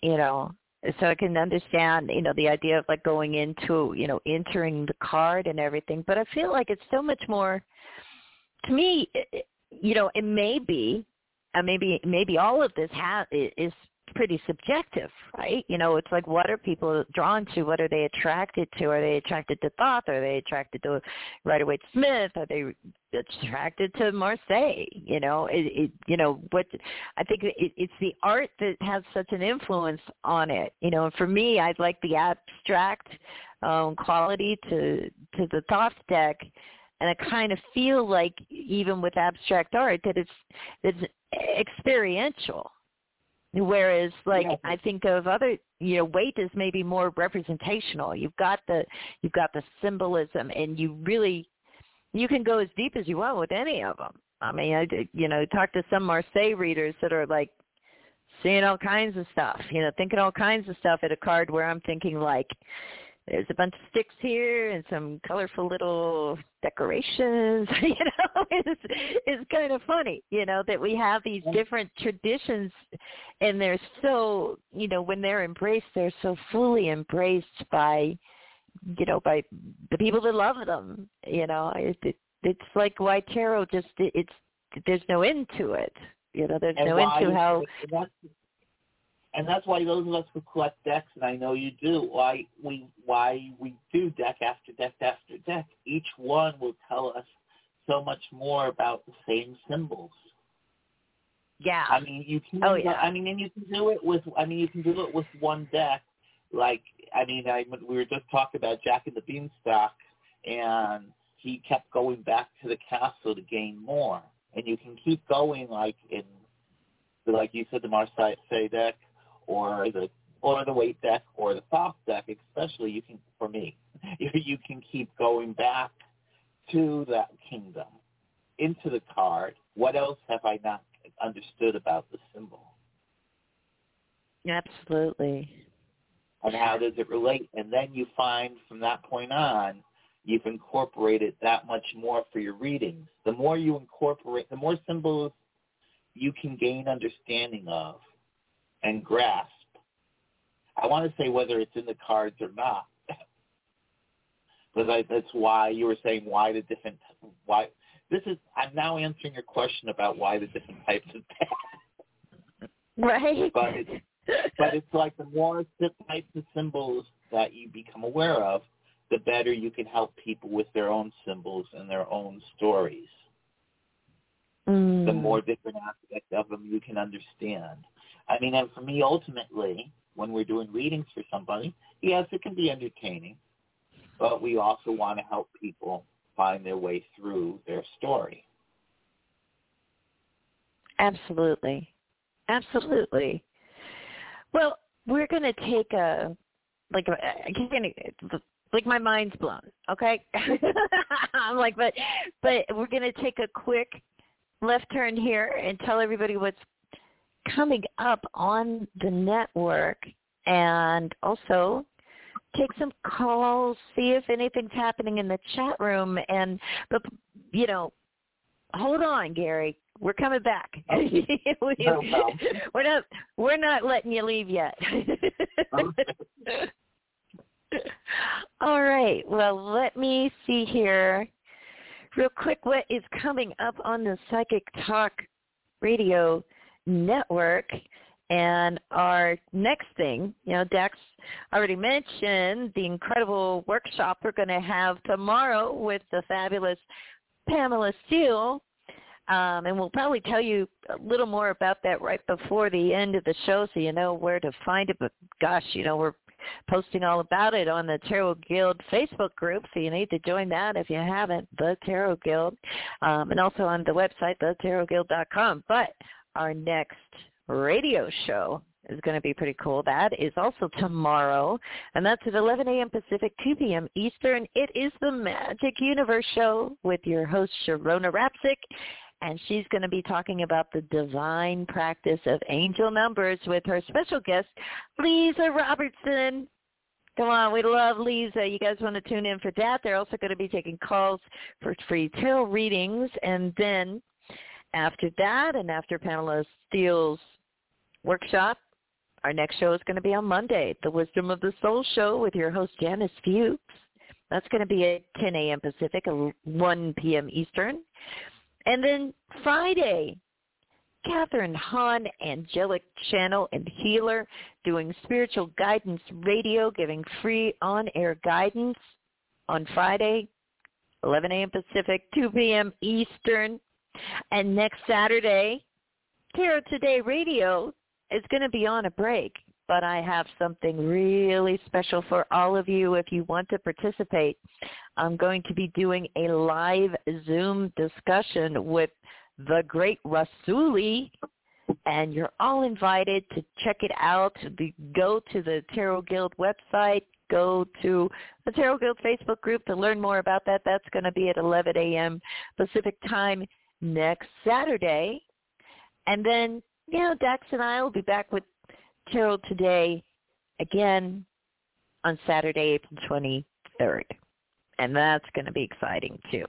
you know. So I can understand, you know, the idea of like going into, you know, entering the card and everything. But I feel like it's so much more to me, you know, it may be, uh, maybe maybe all of this ha- is pretty subjective, right? You know, it's like what are people drawn to? What are they attracted to? Are they attracted to Thoth? Are they attracted to Rider Waite Smith? Are they attracted to Marseille? You know, it, it you know what? I think it, it's the art that has such an influence on it. You know, and for me, I'd like the abstract um, quality to to the Thoth-Deck and I kind of feel like even with abstract art that it's it's experiential. Whereas like yeah. I think of other you know, Waite is maybe more representational. You've got the you've got the symbolism and you really you can go as deep as you want with any of them. I mean, I you know, talk to some Marseille readers that are like seeing all kinds of stuff, you know, thinking all kinds of stuff at a card where I'm thinking like, there's a bunch of sticks here and some colorful little decorations you know it's it's kind of funny you know that we have these different traditions and they're so you know when they're embraced they're so fully embraced by you know by the people that love them you know it, it it's like why tarot just it, it's there's no end to it you know there's and no end to how that's and that's why those of us who collect decks, and I know you do, why we why we do deck after deck after deck. Each one will tell us so much more about the same symbols. Yeah. I mean, you can. Oh yeah. I mean, and you can do it with. I mean, you can do it with one deck. Like, I mean, I we were just talking about Jack and the Beanstalk, and he kept going back to the castle to gain more. And you can keep going, like in, like you said, the Marseille deck or the or the Waite deck or the Thoth deck, especially you can for me, you can keep going back to that kingdom, into the card. What else have I not understood about the symbol? Absolutely. And how does it relate? And then you find from that point on, you've incorporated that much more for your readings. The more you incorporate, the more symbols you can gain understanding of and grasp. I want to say whether it's in the cards or not, because that's why you were saying why the different why. This is I'm now answering your question about why the different types of decks. Right. But it's, but it's like the more the types of symbols that you become aware of, the better you can help people with their own symbols and their own stories. Mm. The more different aspects of them you can understand. I mean, and for me, ultimately, when we're doing readings for somebody, yes, it can be entertaining, but we also want to help people find their way through their story. Absolutely. Absolutely. Well, we're going to take a like a, like my mind's blown. Okay, I'm like, but but we're going to take a quick left turn here and tell everybody what's coming up on the network and also take some calls, see if anything's happening in the chat room and but you know, hold on, Gary. We're coming back. Okay. Oh, we, No we're not we're not letting you leave yet. All right. Well, let me see here real quick what is coming up on the Psychic Talk Radio network. And our next thing, you know, Dax already mentioned the incredible workshop we're going to have tomorrow with the fabulous Pamela Steele. Um, and we'll probably tell you a little more about that right before the end of the show so you know where to find it. But gosh, you know, we're posting all about it on the Tarot Guild Facebook group, so you need to join that if you haven't, the Tarot Guild, um, and also on the website, thetarotguild.com. But our next radio show is going to be pretty cool. That is also tomorrow, and that's at 11 a.m. Pacific, 2 p.m. Eastern. It is the Magic Universe Show with your host, Sharona Rapsick, and she's going to be talking about the divine practice of angel numbers with her special guest, Lisa Robertson. Come on, we love Lisa. You guys want to tune in for that? They're also going to be taking calls for free tarot readings. And then after that and after Pamela Steele's workshop, our next show is going to be on Monday, the Wisdom of the Soul show with your host, Janice Fuchs. That's going to be at 10 a.m. Pacific, 1 p.m. Eastern. And then Friday, Catherine Hahn, angelic channel and healer, doing spiritual guidance radio, giving free on-air guidance on Friday, 11 a.m. Pacific, 2 p.m. Eastern. And next Saturday, Tarot Today Radio is going to be on a break, but I have something really special for all of you if you want to participate. I'm going to be doing a live Zoom discussion with the great Rasuli, and you're all invited to check it out. Go to the Tarot Guild website. Go to the Tarot Guild Facebook group to learn more about that. That's going to be at 11 a.m. Pacific time next Saturday. And then, you know, Dax and I will be back with Tarot Today again on Saturday, April 23rd. And that's going to be exciting too.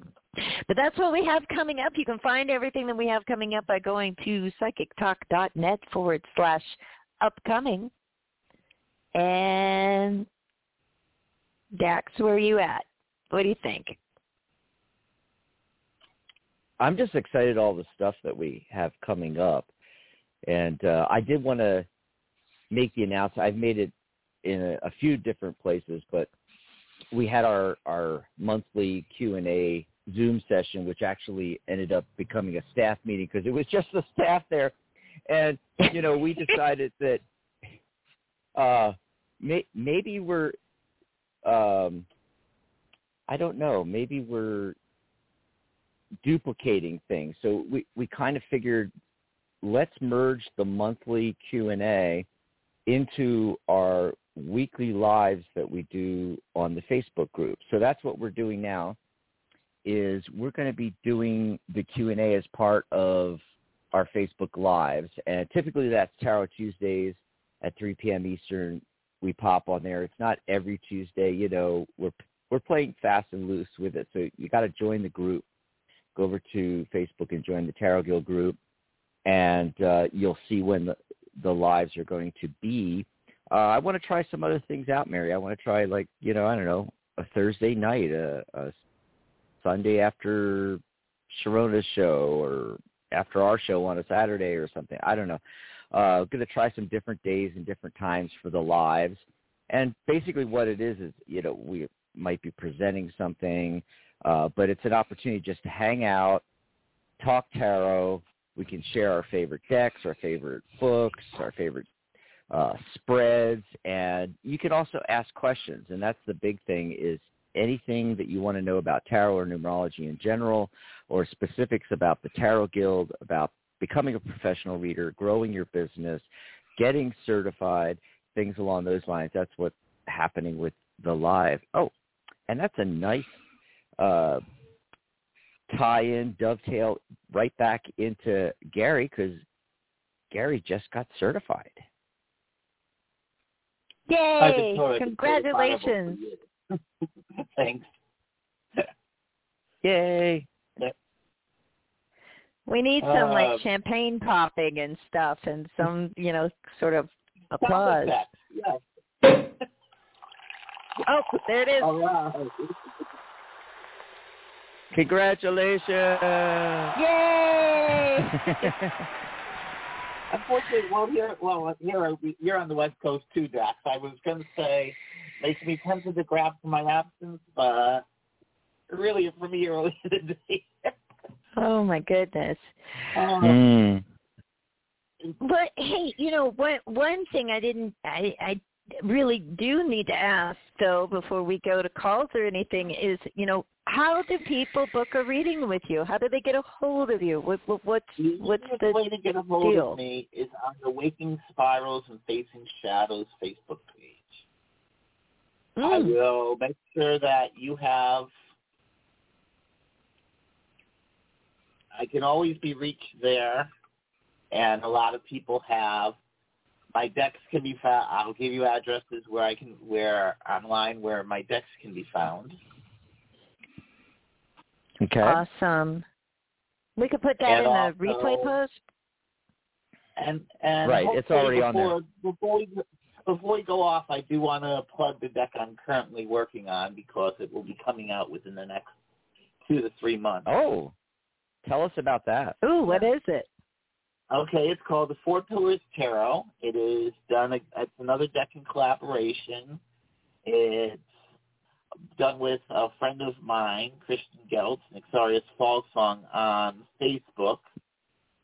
But that's what we have coming up. You can find everything that we have coming up by going to psychictalk.net forward slash upcoming. And Dax, where are you at? What do you think? I'm just excited all the stuff that we have coming up, and uh, I did want to make the announcement. I've made it in a, a few different places, but we had our our monthly Q and A Zoom session, which actually ended up becoming a staff meeting because it was just the staff there, and you know we decided that uh, may, maybe we're um, I don't know, maybe we're duplicating things. So we, we kind of figured let's merge the monthly Q&A into our weekly lives that we do on the Facebook group. So that's what we're doing now is we're going to be doing the Q&A as part of our Facebook lives. And typically that's Tarot Tuesdays at 3 p.m. Eastern. We pop on there. It's not every Tuesday, you know, we're we're playing fast and loose with it. So you got to join the group go over to Facebook and join the Tarot Guild group, and uh, you'll see when the, the lives are going to be. Uh, I want to try some other things out, Mary. I want to try like you know I don't know a Thursday night, a, a Sunday after Sharona's show, or after our show on a Saturday or something. I don't know. Uh, going to try some different days and different times for the lives. And basically what it is is, you know, we might be presenting something, uh, but it's an opportunity just to hang out, talk tarot. We can share our favorite decks, our favorite books, our favorite uh, spreads, and you can also ask questions. And that's the big thing is anything that you want to know about tarot or numerology in general, or specifics about the Tarot Guild, about becoming a professional reader, growing your business, getting certified, things along those lines. That's what's happening with the live. Oh, and that's a nice uh, tie in, dovetail right back into Gary because Gary just got certified. Yay! Congratulations. Thanks. Yay. We need some Uh, like champagne popping and stuff, and some you know sort of applause. Sound effects, Yes. Oh, there it is. All right. Congratulations! Yay! Unfortunately, well, here, well, here you're on the West Coast too, Dax. I was going to say, makes me tempted to grab for my absinthe, but really, for me, early in the day. oh my goodness. Um, Mm. But hey, you know, one one thing I didn't I I really do need to ask though before we go to calls or anything is, you know, how do people book a reading with you? How do they get a hold of you? What, what what's The what's easiest the way to get a hold deal? of me is on the Waking Spirals and Facing Shadows Facebook page. I Mm. will make sure that you have. I can always be reached there, and a lot of people have. My decks can be found. I'll give you addresses where I can, where online, where my decks can be found. Okay. Awesome. We could put that And in the also- replay post. And and Right, it's hopefully already on there. before, Before we before we go off, I do want to plug the deck I'm currently working on because it will be coming out within the next two to three months. oh, tell us about that. Ooh, what is it? Okay, it's called the Four Pillars Tarot. It is done. It's another deck in collaboration. It's done with a friend of mine, Christian Geltz, Nixarius Fall Song on Facebook,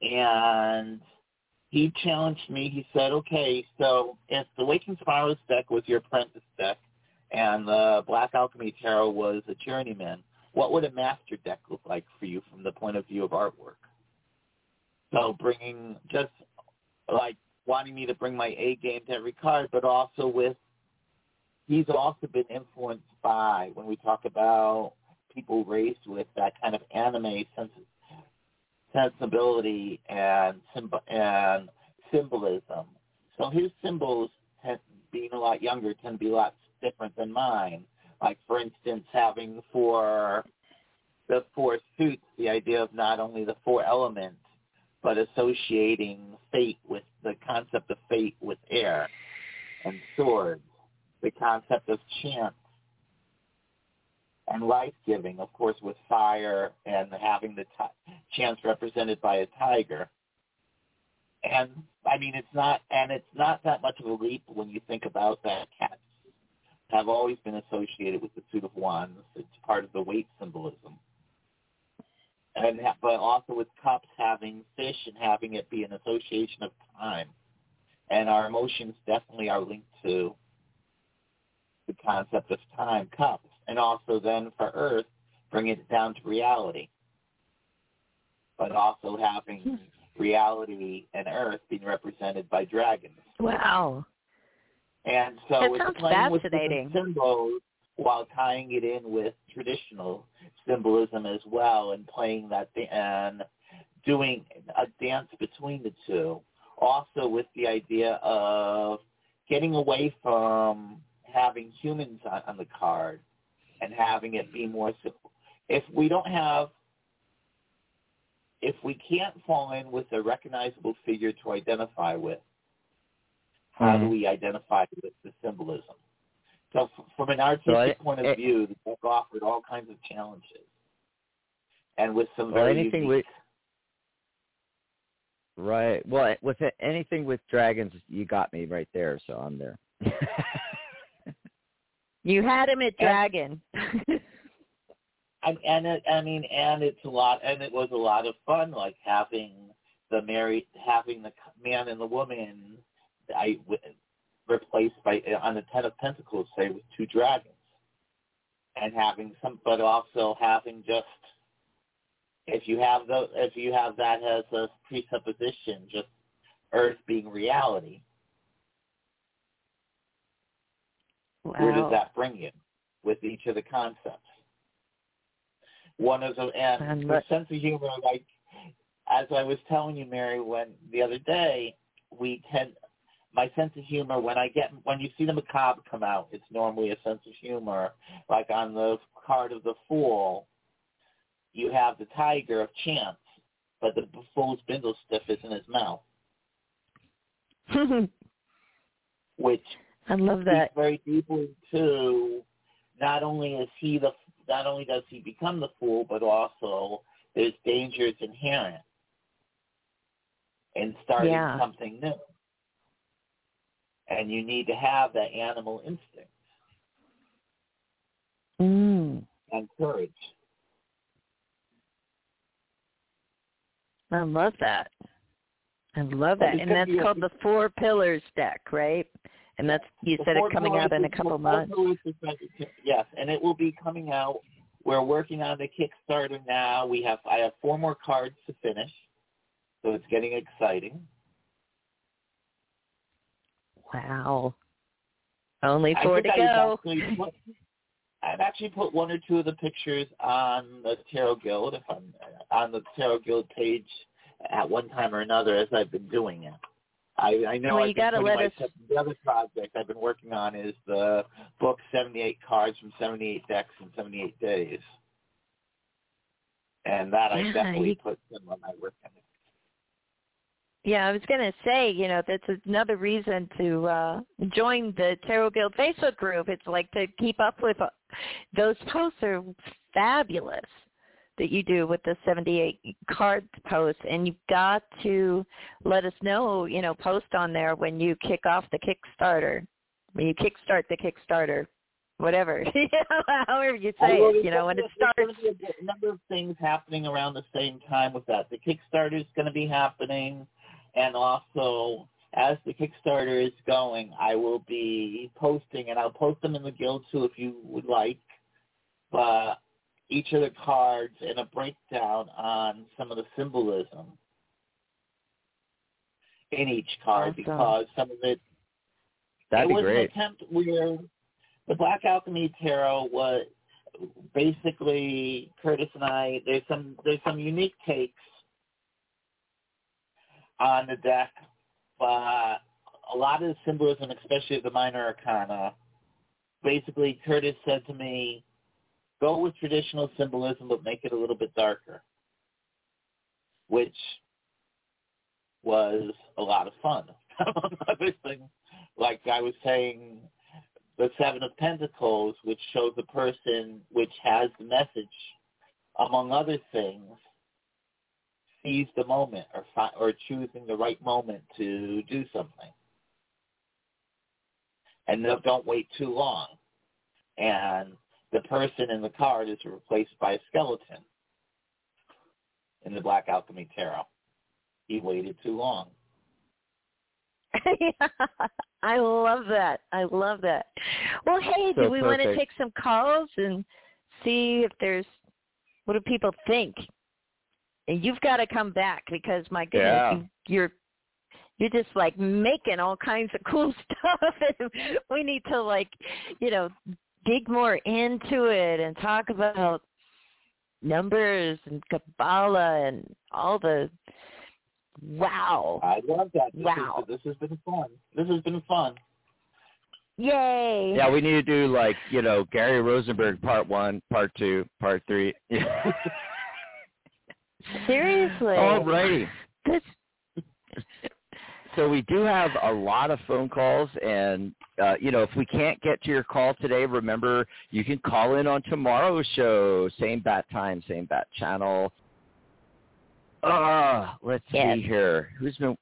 and he challenged me. He said, "Okay, so if the Waking Spirals deck was your apprentice deck, and the Black Alchemy Tarot was a journeyman, what would a master deck look like for you from the point of view of artwork?" So bringing just like wanting me to bring my A game to every card, but also with he's also been influenced by when we talk about people raised with that kind of anime sens- sensibility and symb- and symbolism. So his symbols, tend, being a lot younger, tend to be a lot different than mine. Like for instance, having for the four suits, the idea of not only the four elements, but associating fate with the concept of fate with air and swords, the concept of chance and life-giving, of course, with fire and having the ti- chance represented by a tiger. And I mean, it's not, and it's not that much of a leap when you think about that. Cats have always been associated with the suit of wands. It's part of the Waite symbolism and ha- but also with cups having fish and having it be an association of time, and our emotions definitely are linked to the concept of time, cups, and also then for Earth, bringing it down to reality, but also having reality and Earth being represented by dragons. Wow. And so That it's playing with fascinating. different symbols while tying it in with traditional symbolism as well, and playing that th- and doing a dance between the two. Also, with the idea of getting away from having humans on, on the card and having it be more simple. If we don't have if we can't fall in with a recognizable figure to identify with, how do Mhm. we identify with the symbolism? So f- from an artistic So point of eh- view, the book offered all kinds of challenges. And with some Well, very anything unique, Right. Well, with it, anything with dragons, you got me right there, so I'm there. You had him at Dragon. and, and it, I mean, and it's a lot, and it was a lot of fun, like having the married, having the man and the woman, I w- replaced by uh, on the Ten of Pentacles, say with two dragons, and having some, but also having just if you have the if you have that as a presupposition, just Earth being reality, where does that bring you with each of the concepts? One of them, and And the sense of humor, like as I was telling you, Mary, when the other day, we tend my sense of humor when I get when you see the macabre come out, it's normally a sense of humor. Like on the card of the fool, you have the tiger of chance, but the fool's spindle stiff is in his mouth, which I love that. very deeply to not only is he the not only does he become the fool, but also there's dangers inherent in starting Yeah. something new. And you need to have that animal instinct Mm, and courage. I love that. I love Well, that, and that's called the Four Pillars deck, right? And that's you said it coming out in a couple months. pillars is like- Yes, and it will be coming out. We're working on the Kickstarter now. We have I have four more cards to finish, so it's getting exciting. Wow. Only four to go. actually put- I've actually put one or two of the pictures on the Tarot Guild, if I'm on the Tarot Guild page at one time or another as I've been doing it. I, I know Well, I've you been gotta let my- us- the other project I've been working on is the book 78 cards from 78 decks in 78 days. And that I definitely you- put some of my work in. Yeah, I was gonna say, you know, that's another reason to uh join the Tarot Guild Facebook group. It's like to keep up with uh, those posts are fabulous that you do with the 78 card posts, and you've got to let us know, you know, post on there when you kick off the Kickstarter, when you kickstart the Kickstarter, whatever, however you say Well, it, you know, when it starts. There's going to a number of things happening around the same time with that. The Kickstarter is going to be happening, and also as the Kickstarter is going, I will be posting, and I'll post them in the guild too if you would like. But each of the cards and a breakdown on some of the symbolism in each card Awesome. because some of it That'd it was great. an attempt where the Black Alchemy Tarot was basically Curtis and I. There's some there's some unique takes on the deck, but a lot of the symbolism, especially the minor arcana, basically Curtis said to me, "Go with traditional symbolism, but make it a little bit darker," which was a lot of fun. Like I was saying, the Seven of Pentacles, which shows a person which has the message, among other things, seize the moment or fi- or choosing the right moment to do something, and no, don't wait too long. And the person in the card is replaced by a skeleton in the Black Alchemy Tarot. He waited too long. I love that. I love that. Well, hey, So do we want to take some calls and see if there's what do people think? And you've got to come back because my goodness, Yeah. you, you're you're just like making all kinds of cool stuff, and we need to like, you know, dig more into it and talk about numbers and Kabbalah and all the wow. I love that. This Wow. Is, this has been fun. This has been fun. Yay. Yeah, we need to do like you know Gary Rosenberg part one, part two, part three. Seriously. Alrighty. This So we do have a lot of phone calls, and uh, you know if we can't get to your call today, remember you can call in on tomorrow's show, same bat time, same bat channel. Uh, let's Yes. see here. Who's been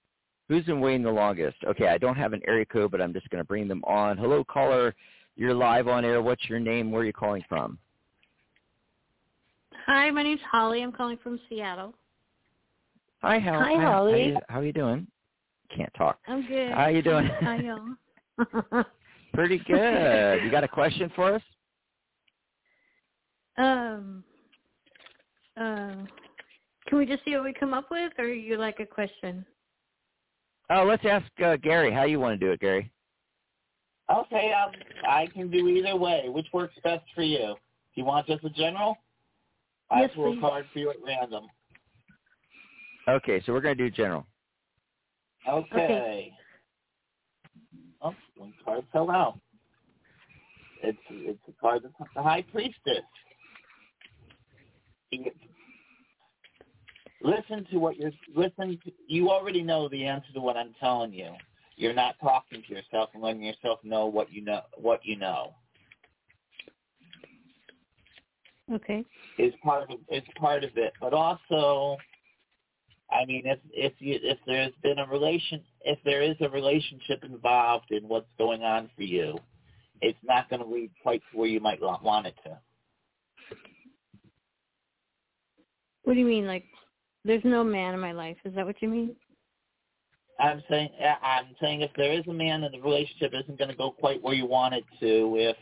who's been waiting the longest? Okay, I don't have an area code, but I'm just going to bring them on. Hello, caller. You're live on air. What's your name? Where are you calling from? Hi, my name's Holly. I'm calling from Seattle. Hi, Hal. Hi, How Holly. you, how you doing? Can't talk. I'm good. How are you doing? How y'all? Pretty good. You got a question for us? um, uh, can we just see what we come up with, or you like a question? Oh, let's ask uh, Gary. How you want to do it, Gary? Okay, um, I can do either way. Which works best for you? Do you want just a general? I Yes, pull a card for you at random. Okay, so we're going to do general. Okay. Okay. Oh, one card fell out. It's it's a card that's the High Priestess. Listen to what you're listen. To, you already know the answer to what I'm telling you. You're not talking to yourself and letting yourself know what you know. What you know Okay. is part of is part of it, but also, I mean, if if you if there's been a relation, if there is a relationship involved in what's going on for you, it's not going to lead quite to where you might want it to. What do you mean? Like, there's no man in my life. Is that what you mean? I'm saying I'm saying if there is a man and the relationship isn't going to go quite where you want it to, if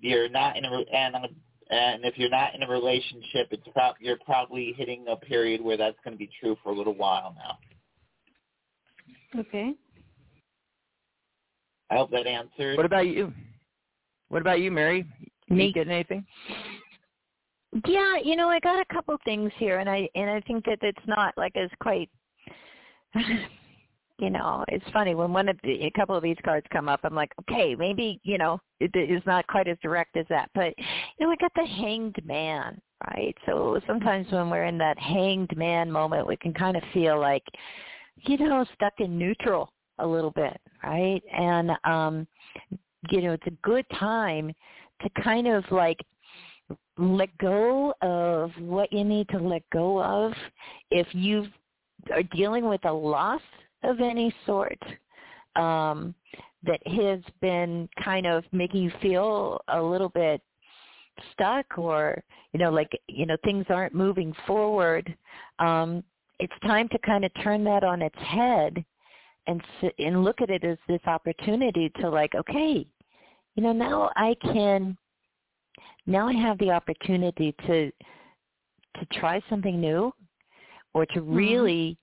you're not in a and and if you're not in a relationship, it's prob- you're probably hitting a period where that's going to be true for a little while now. Okay. I hope that answers. What about you? What about you, Mary? Me? You getting anything? Yeah, you know, I got a couple things here, and I and I think that it's not like as quite. You know, it's funny when one of the, a couple of these cards come up. I'm like, okay, maybe you know it is not quite as direct as that, but you know, we got the hanged man, right? So sometimes when we're in that hanged man moment, we can kind of feel like, you know, stuck in neutral a little bit, right? And um, you know, it's a good time to kind of like let go of what you need to let go of if you are dealing with a loss of any sort um, that has been kind of making you feel a little bit stuck or you know like you know things aren't moving forward um it's time to kind of turn that on its head and sit, and look at it as this opportunity to like okay you know now i can now i have the opportunity to to try something new or to really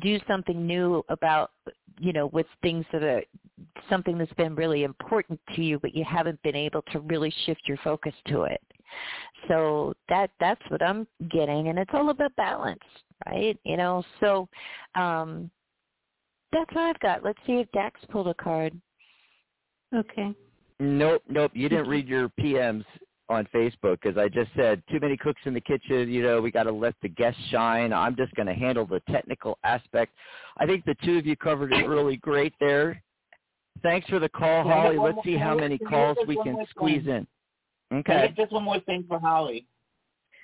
do something new about you know with things that are something that's been really important to you but you haven't been able to really shift your focus to it. So that that's what i'm getting and it's all about balance right? You know so um that's what i've got. Let's see if dax pulled a card. Okay. Nope, nope. You didn't read your PMs on Facebook because I just said too many cooks in the kitchen. You know, we got to let the guests shine. I'm just going to handle the technical aspect. I think the two of you covered it really great there. Thanks for the call, Can I get Holly. Let's see how many calls we can squeeze in. Okay. just one more thing for Holly,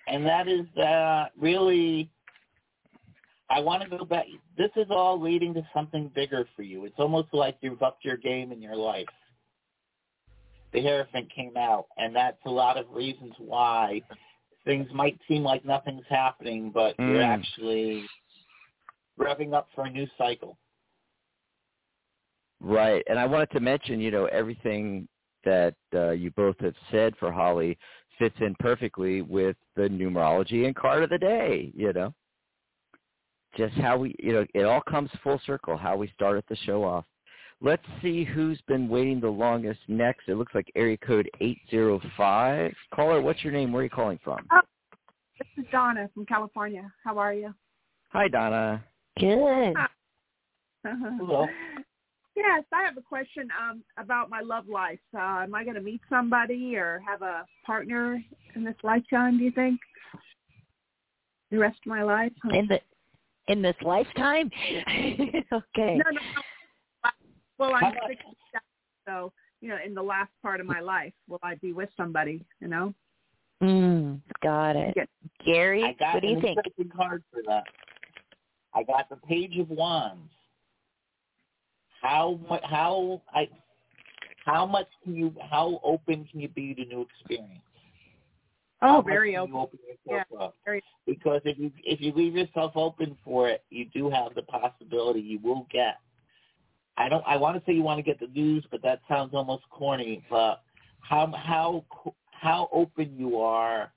and that is that really, I want to go back. This is all leading to something bigger for you. It's almost like you've upped your game in your life. The Hierophant came out, and that's a lot of reasons why things might seem like nothing's happening, but you're Mm. actually revving up for a new cycle. Right. And I wanted to mention, you know, everything that uh, you both have said for Holly fits in perfectly with the numerology and card of the day, you know. Just how we, you know, it all comes full circle, how we started the show off. Let's see who's been waiting the longest next. It looks like area code 805. Caller, what's your name? Where are you calling from? This is Donna from California. How are you? Hi, Donna. good Hello. yes, I have a question um, about my love life. Uh, am I going to meet somebody or have a partner in this lifetime? Do you think the rest of my life? in the in this lifetime okay No, no, no. Well, I'm much- 60, so you know, in the last part of my life, will I be with somebody? You know? mm, got it Yes. gary I got what do you think card for that. I got the Page of Wands. How how I how much can you how open can you be to new experience? Oh, How very open. You open yourself up? very- Because if you if you leave yourself open for it, you do have the possibility you will get. I don't. I want to say you want to get the news, but that sounds almost corny. But how how how open you are,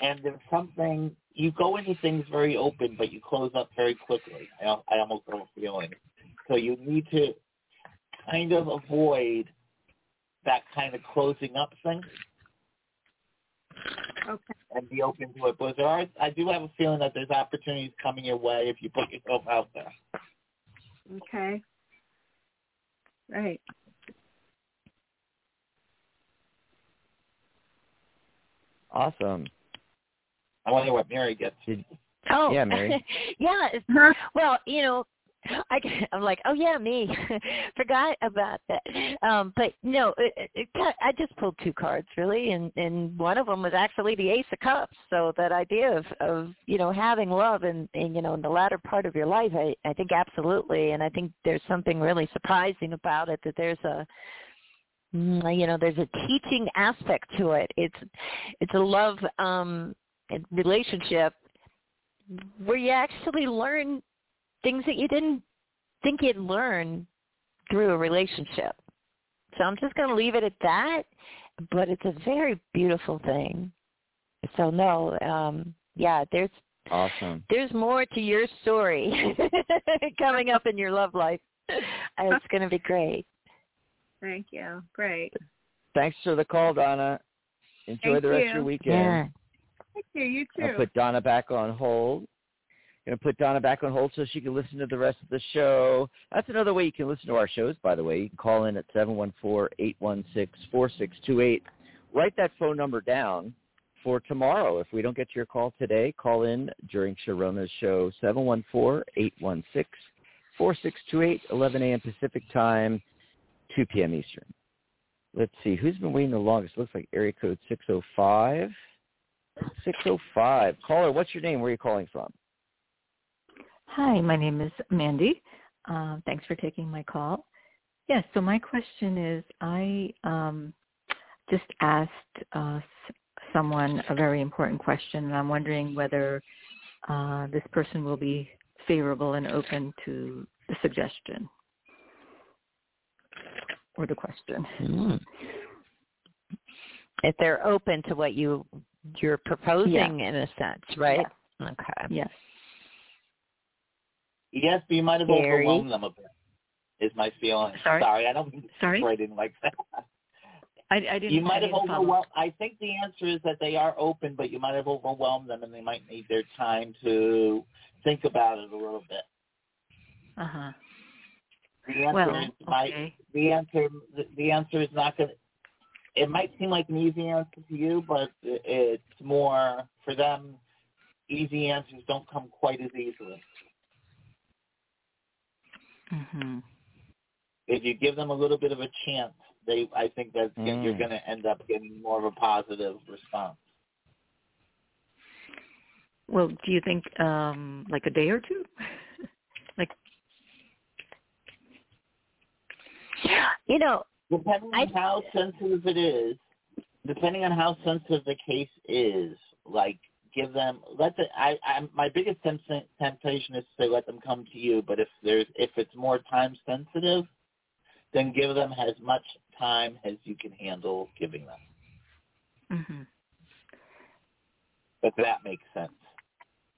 and there's something you go into things very open, but you close up very quickly. I, I almost have a feeling. So you need to kind of avoid that kind of closing up thing Okay. and be open to it. But there are, I do have a feeling that there's opportunities coming your way if you put yourself out there. Okay. Right. Awesome. I wonder what Mary gets. Did, Oh, Yeah, Mary. yeah. Well, you know, I, I'm like, oh yeah, me. Forgot about that. Um, but no, it, it, I just pulled two cards really, and and one of them was actually the Ace of Cups. So that idea of of you know having love and, and you know in the latter part of your life, I I think absolutely, and I think there's something really surprising about it that there's a mm, you know there's a teaching aspect to it. It's it's a love um relationship where you actually learn things that you didn't think you'd learn through a relationship. So I'm just going to leave it at that, but it's a very beautiful thing. So no, um yeah, there's Awesome. there's more to your story coming up in your love life. It's going to be great. Thank you. Great. Thanks for the call, Donna. Enjoy Thank the rest of your weekend. Yeah. Thank you. You too. I'll put Donna back on hold. Going to put Donna back on hold so she can listen to the rest of the show. That's another way you can listen to our shows, by the way. You can call in at seven one four eight one six four six two eight. Write that phone number down for tomorrow. If we don't get your call today, call in during Sharona's show, seven one four eight one six four six two eight, eleven a.m. Pacific time, 2 p.m. Eastern. Let's see. Who's been waiting the longest? Looks like area code 605. 605. Caller, what's your name? Where are you calling from? Hi, my name is Mandy. Uh, thanks for taking my call. Yes, so my question is, I um, just asked uh, someone a very important question, and I'm wondering whether uh, this person will be favorable and open to the suggestion or the question. Mm. If they're open to what you you're proposing in a sense, right? Okay. Yes. Yes, but you might have Gary? overwhelmed them a bit. Is my feeling. Sorry? I don't Sorry? write in like that. I, I didn't. You I might have didn't overwhelmed. I think the answer is that they are open, but you might have overwhelmed them, and they might need their time to think about it a little bit. Uh huh. The answer Well, is might okay. the answer the, the answer is not going. to It might seem like an easy answer to you, but it's more for them. Easy answers don't come quite as easily. Hmm If you give them a little bit of a chance, they I think that Mm. you're going to end up getting more of a positive response. Well, do you think um, like a day or two? like You know, Depending on I- how sensitive it is, depending on how sensitive the case is, like give them let the I, I my biggest temp- temptation is to say let them come to you, but if there's if it's more time sensitive, then give them as much time as you can handle giving them. hmm If that makes sense.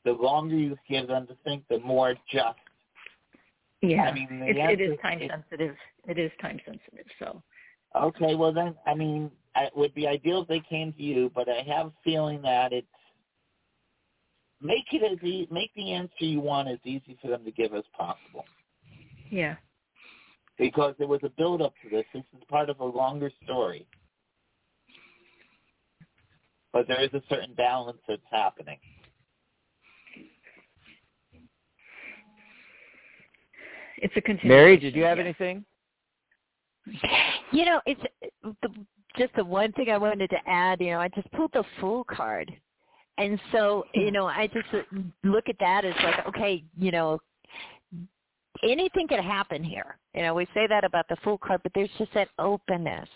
The longer you give them to think, the more just. yeah, I mean, it, it is time it- sensitive. It is time sensitive. So Okay, well then, I mean, it would be ideal if they came to you, but I have a feeling that it's make it as e- make the answer you want as easy for them to give as possible. yeah, Because there was a build up to this. This is part of a longer story. But there is a certain balance that's happening. it's a continuation. Mary, did you have yeah. anything? you know, it's the, just the one thing I wanted to add. You know, I just pulled the Fool card, and so you know, I just look at that as like, okay, you know, anything could happen here. You know, we say that about the Fool card, but there's just that openness.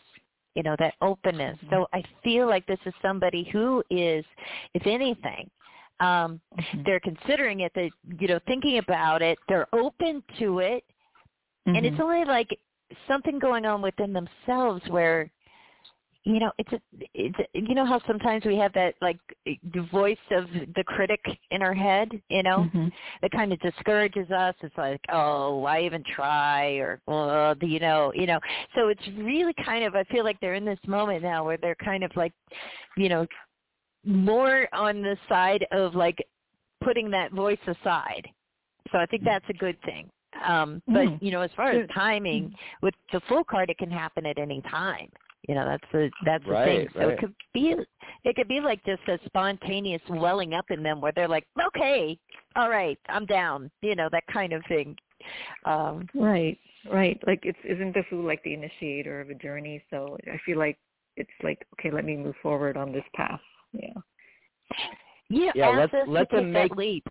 You know, that openness. So I feel like this is somebody who is, if anything, um, Mhm. they're considering it. They, you know, thinking about it. They're open to it and it's Mhm. only like something going on within themselves where you know it's a, it's a, you know how sometimes we have that like the voice of the critic in our head you know? Mhm. that kind of discourages us. It's like oh why even try? or do you know you know. So it's really kind of i feel like they're in this moment now where they're kind of like you know more on the side of like putting that voice aside. So i think that's a good thing. Um but Mm. you know as far as timing with the Fool card it can happen at any time you know that's the that's the Right, thing so right. it could be it could be like just a spontaneous welling up in them where they're like okay all right, I'm down. You know that kind of thing. Um, right, right. Like it's isn't the Fool like the initiator of a journey? So I feel like it's like okay, let me move forward on this path. Yeah. Yeah, Yeah, let's- let them make- that leap.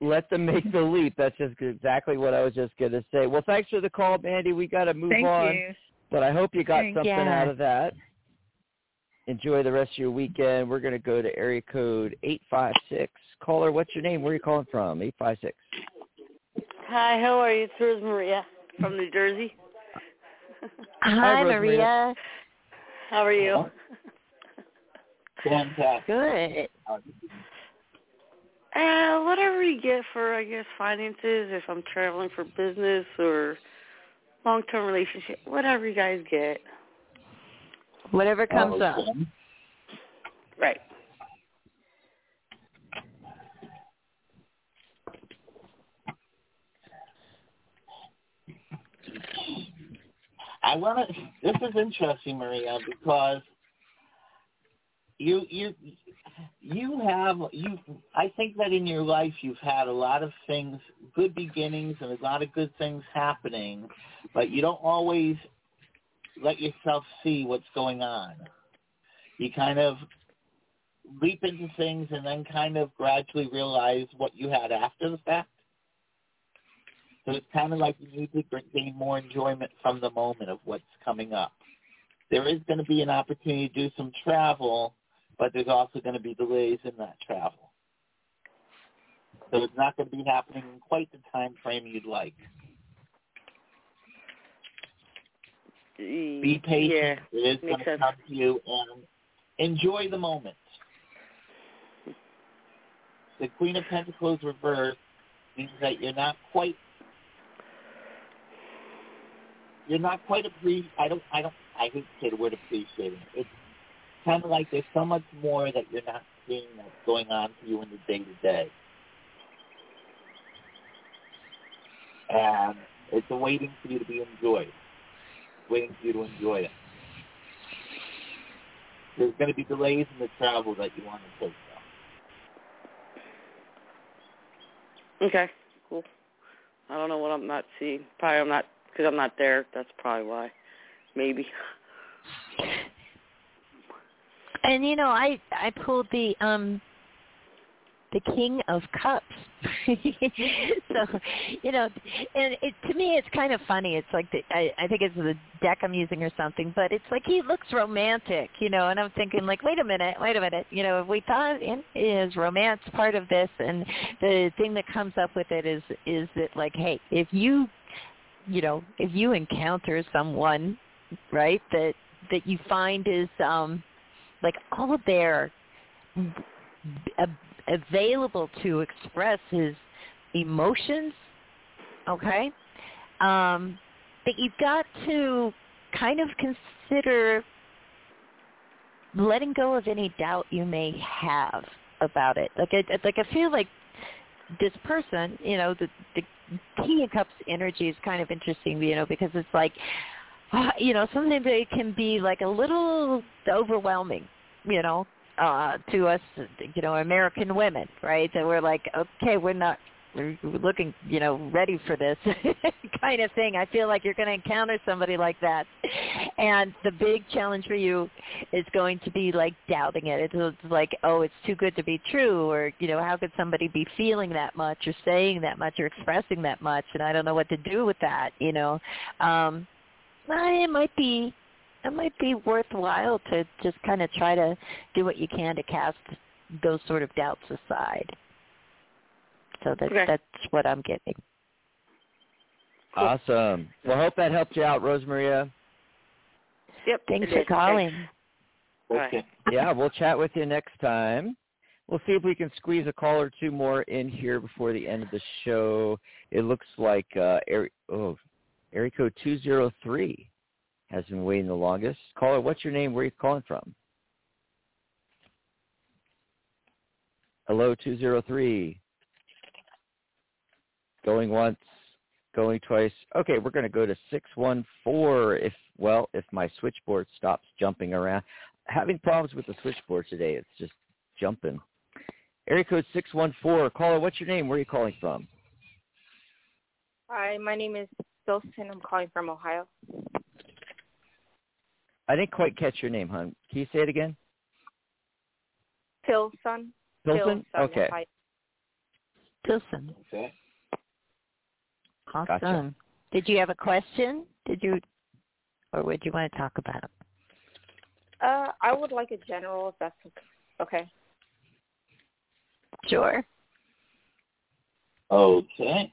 Let them make the leap. That's just exactly what I was just going to say. Well, thanks for the call, Mandy. We got to move Thank on. you. But I hope you got Thank- something Yeah. out of that. Enjoy the rest of your weekend. We're going to go to area code 856. Caller, what's your name? Where are you calling from? 856. Hi, how are you? It's Rose Maria from New Jersey. Hi, Rosemary. Maria. How are you? Fantastic. Good. Uh, whatever you get for, I guess, finances, if I'm traveling for business or long-term relationship, whatever you guys get. Whatever comes up. Right. I want to. This is interesting, Maria, because you you you have you. I think that in your life you've had a lot of things, good beginnings, and a lot of good things happening, but you don't always let yourself see what's going on. You kind of leap into things and then kind of gradually realize what you had after the fact. So it's kind of like you need to gain more enjoyment from the moment of what's coming up. There is going to be an opportunity to do some travel, but there's also going to be delays in that travel. So it's not going to be happening in quite the time frame you'd like. Be patient. Yeah. it is going to sense. come to you, and enjoy the moment. The Queen of Pentacles reversed means that you're not quite you're not quite appreciating. I don't. I don't. I hate to say the word appreciating. It's kind of like there's so much more that you're not seeing that's going on for you in the day to day, and it's waiting for you to be enjoyed, waiting for you to enjoy it. There's going to be delays in the travel that you want to take. Though. Okay, cool. I don't know what I'm not seeing. Probably I'm not, because I'm not there. That's probably why. Maybe. And you know, I I pulled the um the King of Cups. so, you know, and it to me it's kind of funny. It's like the I, I think it's the deck I'm using or something, but it's like he looks romantic, you know, and I'm thinking like, wait a minute, wait a minute, you know, if we thought in is romance part of this and the thing that comes up with it is is that like, hey, if you you know, if you encounter someone, right, that that you find is um like all of their available to express his emotions okay? Um that you've got to kind of consider letting go of any doubt you may have about it. Like i like i feel like this person you know the the king of cups energy is kind of interesting you know because it's like you know sometimes it can be like a little overwhelming you know uh to us you know american women right? That we're like okay we're not we're looking you know ready for this kind of thing. I feel like you're going to encounter somebody like that. And the big challenge for you is going to be like doubting it. It's, like oh it's too good to be true or you know how could somebody be feeling that much or saying that much or expressing that much? And i don't know what to do with that you know? Um it might be it might be worthwhile to just kind of try to do what you can to cast those sort of doubts aside. So that Okay. that's what I'm getting. Awesome. Well, hope that helped you out, Rosemaria. Yep. Thanks for calling. All right. Okay. Yeah, we'll chat with you next time. We'll see if we can squeeze a call or two more in here before the end of the show. It looks like uh, area, oh, area code 203 has been waiting the longest. Caller, what's your name? Where are you calling from? Hello, 203. Going once, going twice. Okay, we're going to go to 614 if, well, if my switchboard stops jumping around. Having problems with the switchboard today. It's just jumping. Area code 614. Caller, what's your name? Where are you calling from? Hi, my name is Wilson. I'm calling from Ohio. I didn't quite catch your name, hon. Can you say it again? Tilson. Tilson? Okay. Ohio. Tilson. Okay. Awesome. Gotcha. Did you have a question? Did you, or would you want to talk about it? Uh, I would like a general, if that's okay. Sure. Okay.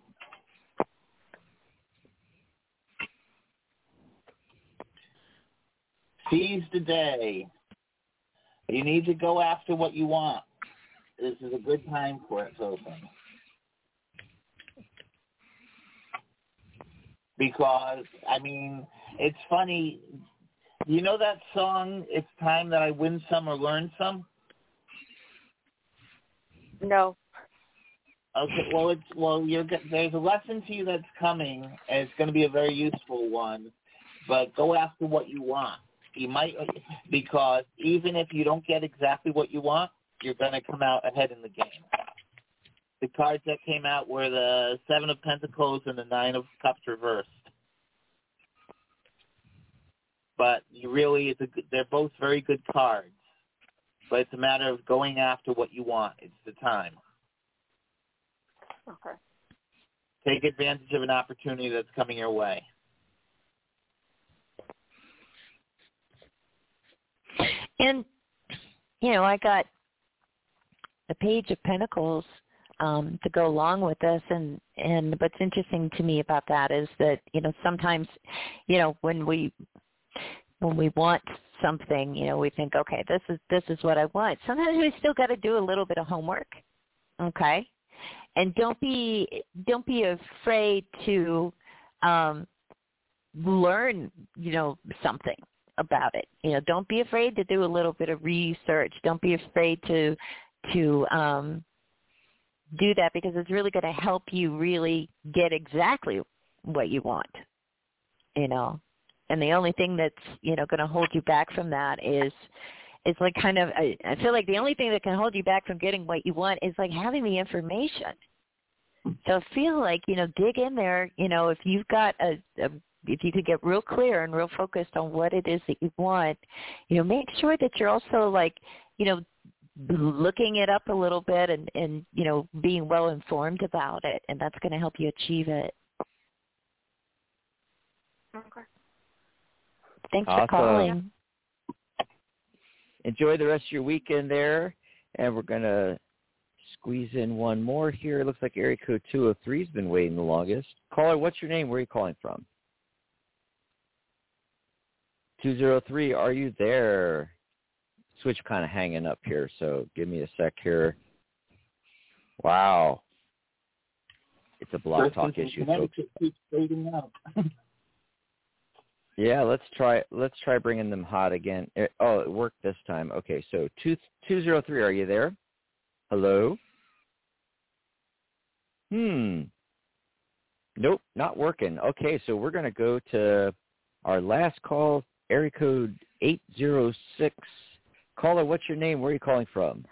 Seize the day. You need to go after what you want. This is a good time for it, Sophie. Because, I mean, it's funny. You know that song, It's Time That I Win Some or Learn Some? No. Okay, well, it's well. You're there's a lesson to you that's coming, and it's going to be a very useful one. But go after what you want. You might because even if you don't get exactly what you want, you're going to come out ahead in the game. The cards that came out were the Seven of Pentacles and the Nine of Cups reversed. But you really, it's a, they're both very good cards. But it's a matter of going after what you want. It's the time. Okay. take advantage of an opportunity that's coming your way. And you know, I got the page of pentacles um, to go along with this, and and what's interesting to me about that is that you know sometimes, you know, when we when we want something, you know, we think, okay, this is this is what I want. Sometimes we still got to do a little bit of homework, okay, and don't be don't be afraid to um, learn, you know, something about it. You know, don't be afraid to do a little bit of research. Don't be afraid to to um do that because it's really going to help you really get exactly what you want. You know. And the only thing that's, you know, going to hold you back from that is is like kind of I, I feel like the only thing that can hold you back from getting what you want is like having the information. So feel like, you know, dig in there, you know, if you've got a, a if you could get real clear and real focused on what it is that you want, you know, make sure that you're also like, you know, looking it up a little bit and and you know being well informed about it and that's going to help you achieve it Okay. thanks Awesome. for calling Enjoy the rest of your weekend there, and we're gonna squeeze in one more here. It looks like area code 203's been waiting the longest. Caller, what's your name? Where are you calling from? 203, are you there? Switch kind of hanging up here, so give me a sec here. Wow. It's a Kristen talk issue, folks. Connecticut keeps fading out. Yeah, let's try let's try bringing them hot again. Eh, Oh, it worked this time. Okay, so two two zero three. Are you there? Hello. Hmm. Nope, not working. Okay, so we're gonna go to our last call, area code eight zero six. Caller, what's your name? Where are you calling from?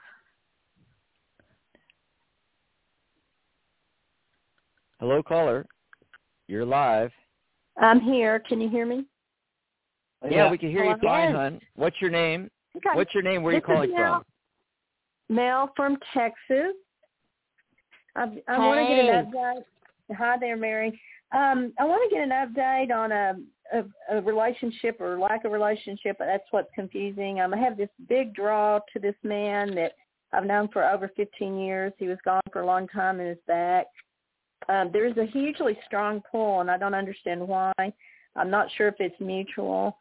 Hello, caller. You're live. I'm here. Can you hear me? Yeah, we can hear you Hello? fine, Yes. hon. What's your name? Okay. What's your name? Where are you This calling Mel. from? Mel from Texas. I, I want to get an update. Hi there, Mary. Um, I want to get an update on a, a, a relationship or lack of relationship. That's what's confusing. Um, I have this big draw to this man that I've known for over 15 years. He was gone for a long time and is back. Um, there's a hugely strong pull, and I don't understand why. I'm not sure if it's mutual.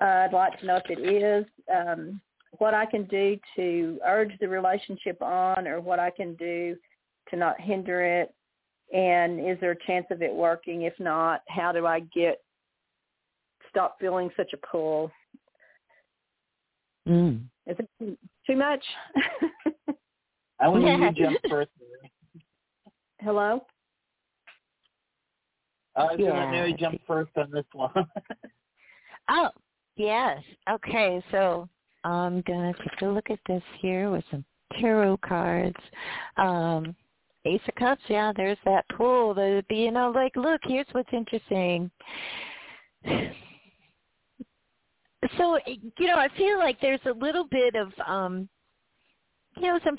Uh, I'd like to know if it is. Um, what I can do to urge the relationship on or what I can do to not hinder it. And is there a chance of it working? If not, how do I get stop feeling such a pull? mm. Is it too- too much? I want Yeah. you to jump first. Hello? I was going to Yeah. let Mary jump first on this one. Oh, yes. Okay, so I'm gonna take a look at this here with some tarot cards. Um, Ace of Cups, yeah, there's that pull. The you know, like, look, here's what's interesting. So you know, I feel like there's a little bit of um you know some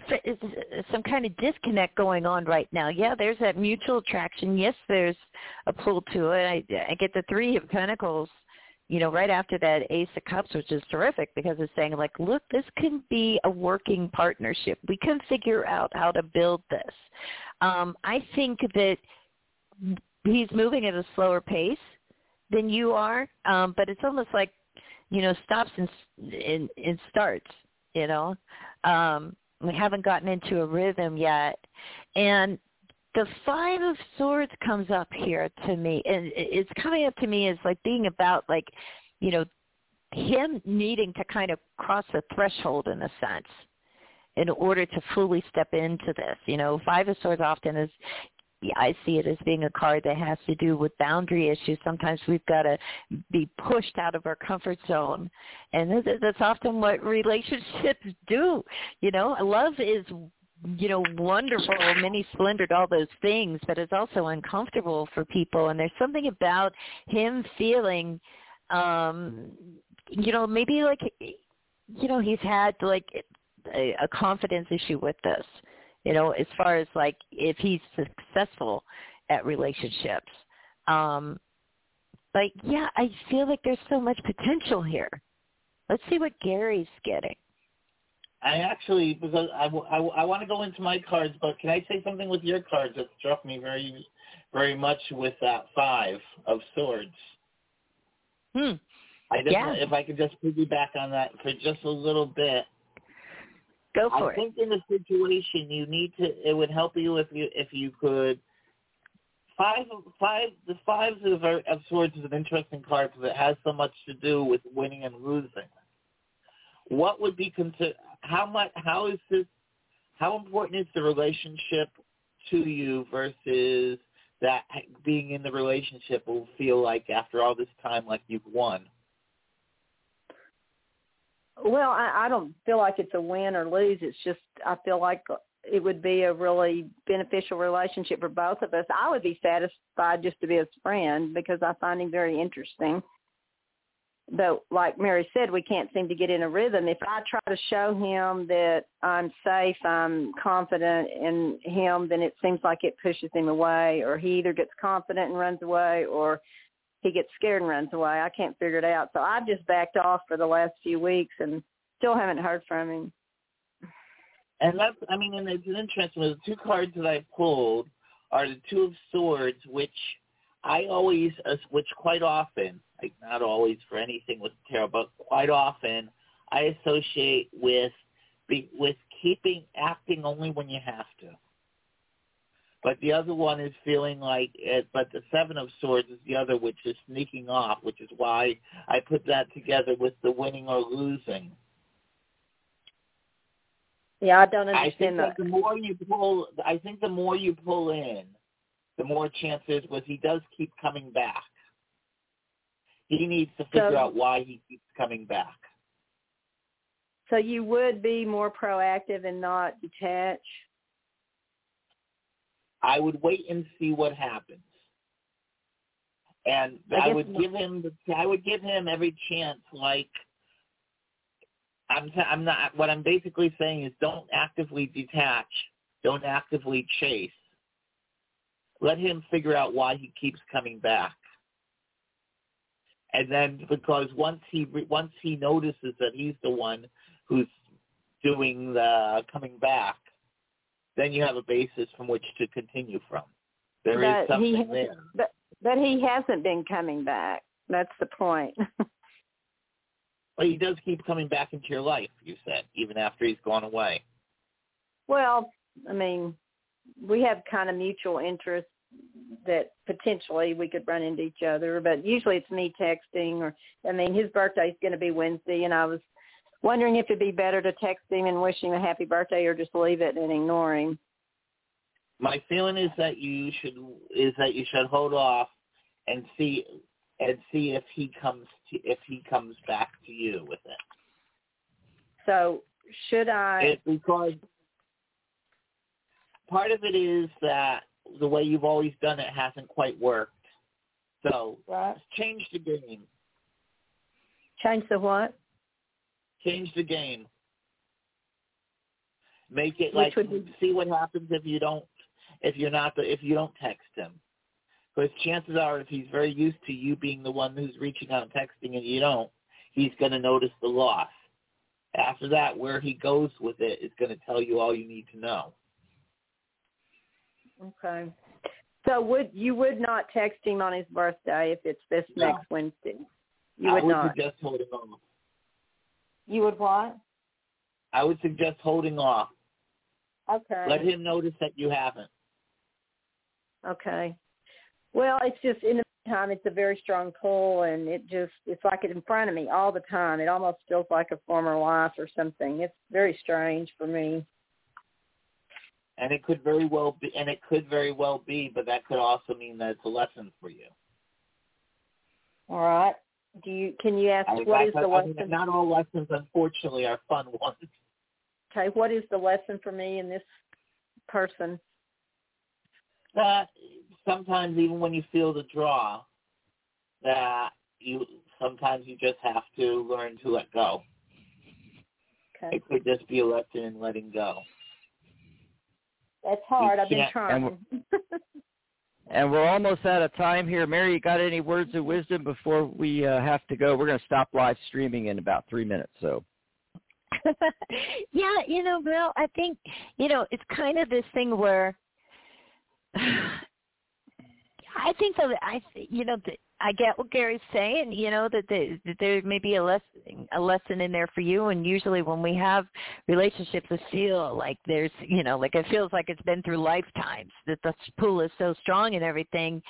some kind of disconnect going on right now. Yeah, there's that mutual attraction. Yes, there's a pull to it. I, I get the three of pentacles you know, right after that Ace of Cups, which is terrific because it's saying like, look, this can be a working partnership. We can figure out how to build this. Um, I think that he's moving at a slower pace than you are, um, but it's almost like, you know, stops and and, and starts. You know, um, we haven't gotten into a rhythm yet, and the five of swords comes up here to me and it's coming up to me as like being about like you know him needing to kind of cross a threshold in a sense in order to fully step into this you know five of swords often is I see it as being a card that has to do with boundary issues. Sometimes we've got to be pushed out of our comfort zone, and that's often what relationships do. You know, love is you know, wonderful, many splendored, all those things, but it's also uncomfortable for people. And there's something about him feeling, um, you know, maybe like, you know, he's had like a, a confidence issue with this, you know, as far as like if he's successful at relationships. Um, but yeah, I feel like there's so much potential here. Let's see what Gary's getting. I actually because I, I, I want to go into my cards, but can I say something with your cards that struck me very very much with that five of swords? Hmm. I just yeah. if I could just piggyback on that for just a little bit. Go for I it. I think in the situation you need to. It would help you if you if you could. Five, five, the fives of, of swords is an interesting card because it has so much to do with winning and losing. What would be considered? how much how is this how important is the relationship to you versus that being in the relationship will feel like after all this time like you've won? Well, I, I don't feel like it's a win or lose. It's just I feel like it would be a really beneficial relationship for both of us. I would be satisfied just to be his friend because I find him very interesting but like Mary said, we can't seem to get in a rhythm. If I try to show him that I'm safe, I'm confident in him, then it seems like it pushes him away, or he either gets confident and runs away, or he gets scared and runs away. I can't figure it out. So I've just backed off for the last few weeks and still haven't heard from him. And that's, I mean, and it's interesting. The two cards that I pulled are the Two of Swords, which I always, which quite often, like not always for anything with tarot, but quite often I associate with with keeping acting only when you have to. But the other one is feeling like it, but the Seven of Swords is the other, which is sneaking off, which is why I put that together with the winning or losing. Yeah, I don't understand I think that. that the more you pull, I think the more you pull in, the more chances was he does keep coming back. He needs to figure so, out why he keeps coming back. So you would be more proactive and not detach? I would wait and see what happens. And I, I would give him the I would give him every chance like I'm I'm not what I'm basically saying is don't actively detach, don't actively chase let him figure out why he keeps coming back. And then because once he once he notices that he's the one who's doing the coming back, then you have a basis from which to continue from. There but is something he there. But but he hasn't been coming back. That's the point. but he does keep coming back into your life, you said, even after he's gone away. Well, I mean, we have kind of mutual interests that potentially we could run into each other, but usually it's me texting or I mean his birthday's going to be Wednesday and I was wondering if it'd be better to text him and wish him a happy birthday or just leave it and ignore him. My feeling is that you should is that you should hold off and see and see if he comes to, if he comes back to you with it. So should I? It, because part of it is that the way you've always done it hasn't quite worked. So Right. change the game. Change the what? Change the game. Make it Which like be- see what happens if you don't if you're not the, if you don't text him. Because chances are, if he's very used to you being the one who's reaching out and texting and you don't, he's going to notice the loss. After that, where he goes with it is going to tell you all you need to know. Okay. So would you would not text him on his birthday if it's this No. next Wednesday? You I would would not. suggest holding off. You would what? I would suggest holding off. Okay. Let him notice that you haven't. Okay. Well, it's just in the meantime, it's a very strong pull, and it just it's like it's in front of me all the time. It almost feels like a former life or something. It's very strange for me. And it could very well be, and it could very well be, but that could also mean that it's a lesson for you. All right. Do you can you ask I mean, what is that's- the I mean, lesson? not all lessons, unfortunately, are fun ones. Okay, what is the lesson for me in this person? That sometimes, even when you feel the draw, that you sometimes you just have to learn to let go. Okay. It could just be a lesson in letting go. That's hard. I've been trying. And we're almost out of time here. Mary, you got any words of wisdom before we uh, have to go? We're going to stop live streaming in about three minutes. So yeah, you know, Bill, I think, you know, it's kind of this thing where I think that I, you know, that I get what Gary's saying. You know that, that there may be a lesson, a lesson in there for you. And usually, when we have relationships that feel like there's, you know, like it feels like it's been through lifetimes that the pull is so strong and everything.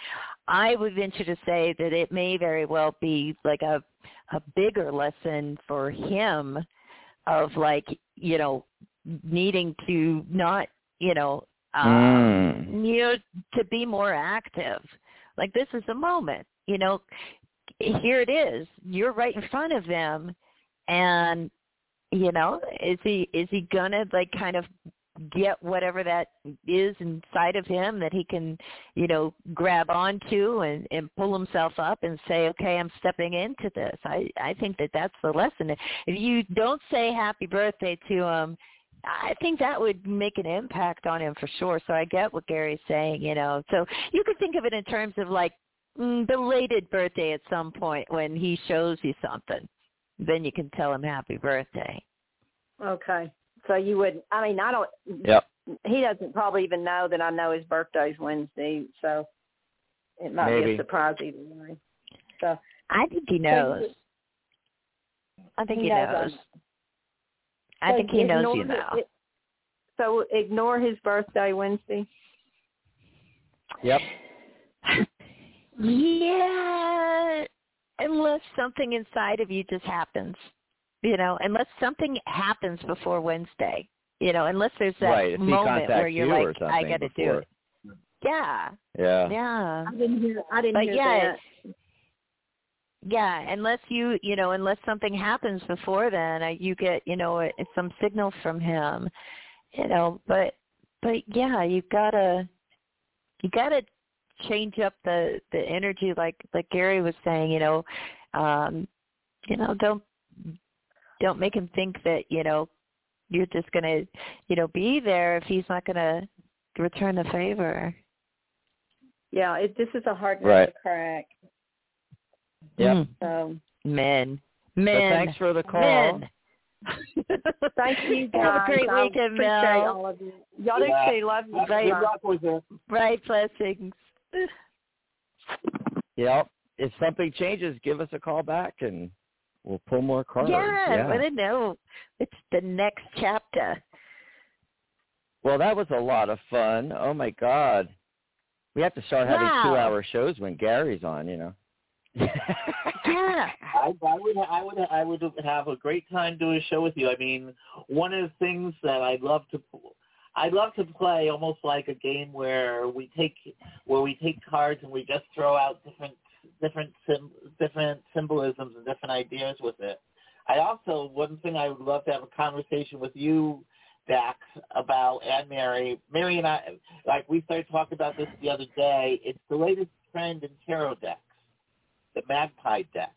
I would venture to say that it may very well be like a a bigger lesson for him of like, you know, needing to not, you know, um, Mm. you know, to be more active. Like this is a moment, you know, here it is. You're right in front of them and you know, is he is he gonna like kind of get whatever that is inside of him that he can, you know, grab onto and and pull himself up and say, "Okay, I'm stepping into this." I I think that that's the lesson. If you don't say happy birthday to him, I think that would make an impact on him for sure. So I get what Gary's saying, you know. So you could think of it in terms of like Mm, belated birthday at some point when he shows you something. Then you can tell him happy birthday. Okay. So you would I mean I don't Yep. he doesn't probably even know that I know his birthday's Wednesday, so it might be a surprise either way. So I think he knows. I think he, knows knows. I'm- I so think he knows you now. it- so ignore his birthday Wednesday. Yep. Yeah, unless something inside of you just happens, you know, unless something happens before Wednesday, you know, unless there's that right. Moment where you're you like, I got to do it. Yeah, Yeah. yeah. I didn't hear I didn't But hear yeah, that. Yeah, unless you, you know, unless something happens before then, uh, you get, you know, a, some signal from him, you know. But, but yeah, you gotta, you gotta change up the the energy, like like Gary was saying, you know, um, you know, don't don't make him think that you know you're just gonna, you know, be there if he's not gonna return the favor. Yeah, it, this is a hard nut Right. to crack. Yeah. Mm. So Men, But men. thanks for the call. Men. thank you guys. Have a great I weekend, appreciate Mel. all of you. Y'all Yeah. do too. Love you. Right. Good luck with it. Bright blessings. Yep. If something changes, give us a call back and we'll pull more cards. Yeah, I want to know. It's the next chapter. Well, that was a lot of fun. Oh my God. We have to start having two hour shows when Gary's on, you know. Yeah. I, I would I would I would have a great time doing a show with you. I mean, one of the things that I'd love to I'd love to play almost like a game where we take where we take cards and we just throw out different different sim, different symbolisms and different ideas with it. I also one thing I would love to have a conversation with you Dax about and Mary. Mary and I, like we started talking about this the other day. It's the latest trend in tarot decks, the Magpie deck.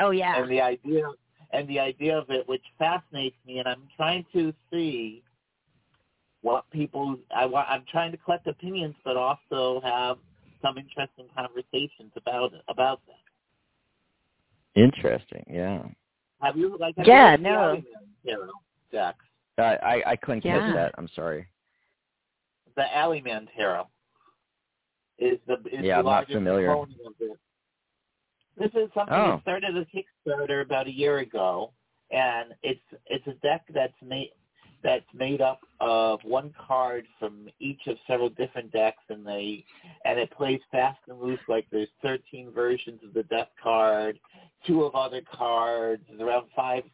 Oh yeah. And the idea and the idea of it, which fascinates me, and I'm trying to see what people. I want. I'm trying to collect opinions, but also have some interesting conversations about it, about that. Interesting. Yeah. Have you like? Have Yeah, you no. Tarot decks. I I, I couldn't Yeah. catch that. I'm sorry. The Alleyman Tarot is the is Yeah, the I'm not largest familiar. component of it. This is something Oh. that started as Kickstarter about a year ago, and it's it's a deck that's made that's made up of one card from each of several different decks, and they and it plays fast and loose. Like there's 13 versions of the deck card, two of other cards, around five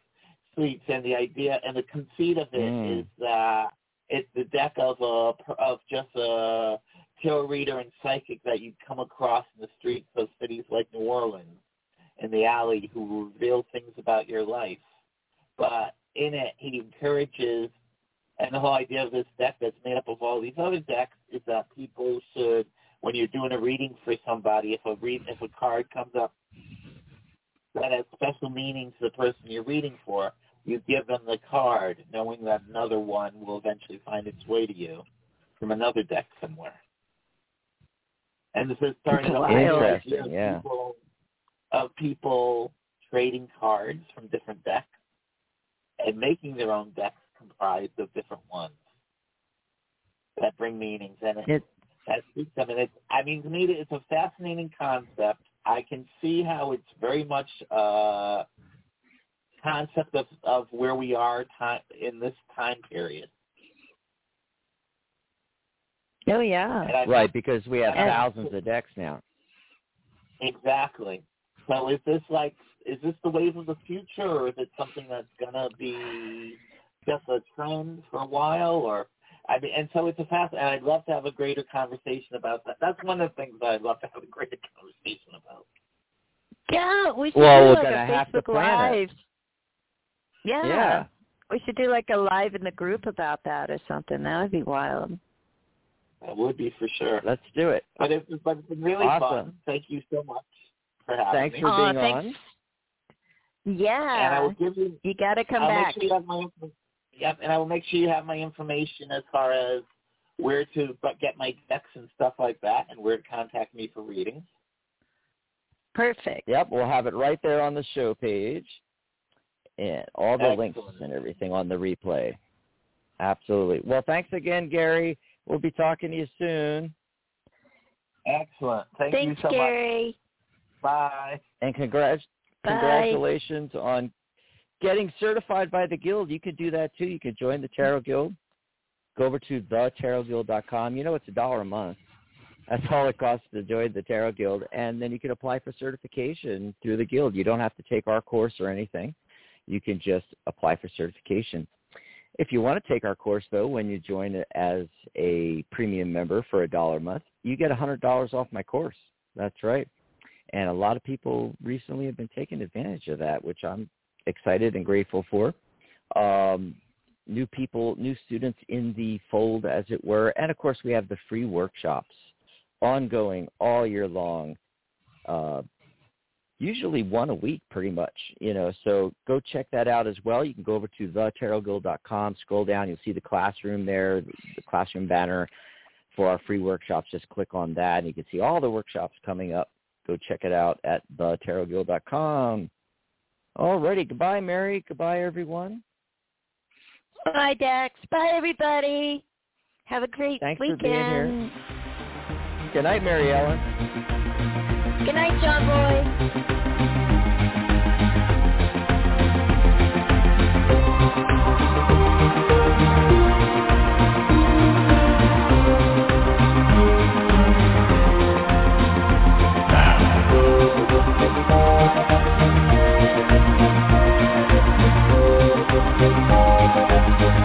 suites, and the idea and the conceit of it Mm. is that it's the deck of a of just a tarot reader and psychic that you'd come across in the streets of cities like New Orleans in the alley who reveal things about your life. But in it, he encourages, and the whole idea of this deck that's made up of all these other decks is that people should, when you're doing a reading for somebody, if a read, if a card comes up that has special meaning to the person you're reading for, you give them the card, knowing that another one will eventually find its way to you from another deck somewhere. And this is starting to Interesting, of yeah. people, of people trading cards from different decks and making their own decks comprised of different ones that bring meanings and it, It- that speaks them. And it's, I mean, to me, it's a fascinating concept. I can see how it's very much uh concept of of where we are time in this time period. Oh yeah. I Right, because we have And- thousands of decks now. Exactly. So is this like is this the wave of the future or is it something that's gonna be just a trend for a while or I mean and so it's a fast and I'd love to have a greater conversation about that. That's one of the things that I'd love to have a greater conversation about. Yeah, we should Well, do we're like gonna a have to Facebook plan it. live. Yeah. Yeah. We should do like a live in the group about that or something. That would be wild. That would be for sure. Let's do it. But it's but it's been really Awesome. fun. Thank you so much for having Thanks me. for Aw, being thanks. on. Yeah. and I will give you you got to come I'll back. Make sure you have my yep, and I will make sure you have my information as far as where to get my decks and stuff like that, and where to contact me for readings. Perfect. Yep, we'll have it right there on the show page, and all the links and everything on the replay. Absolutely. Well, thanks again, Gary. We'll be talking to you soon, Excellent. Thank Thanks, you so much. Gary. Bye. and congrats, Bye. congratulations on getting certified by the guild. You could do that too. You could join the Tarot Guild. Go over to thetarotguild.com. You know it's a dollar a month. That's all it costs to join the Tarot Guild, and then you can apply for certification through the guild. You don't have to take our course or anything. You can just apply for certification. If you want to take our course, though, when you join as a premium member for a dollar a month, you get a hundred dollars off my course. That's right. And a lot of people recently have been taking advantage of that, which I'm excited and grateful for. Um, new people, new students in the fold, as it were. And of course, we have the free workshops ongoing all year long. Uh, usually one a week pretty much, you know, so go check that out as well. You can go over to thetarotguild.com, scroll down, you'll see the classroom there, the classroom banner for our free workshops. Just click on that and you can see all the workshops coming up. Go check it out at thetarotguild.com. Alrighty, goodbye Mary, goodbye everyone. Bye, Dax. Bye, everybody. Have a great Thanks for weekend. being here. Good night, Mary Ellen. Good night, John Boy. Thank.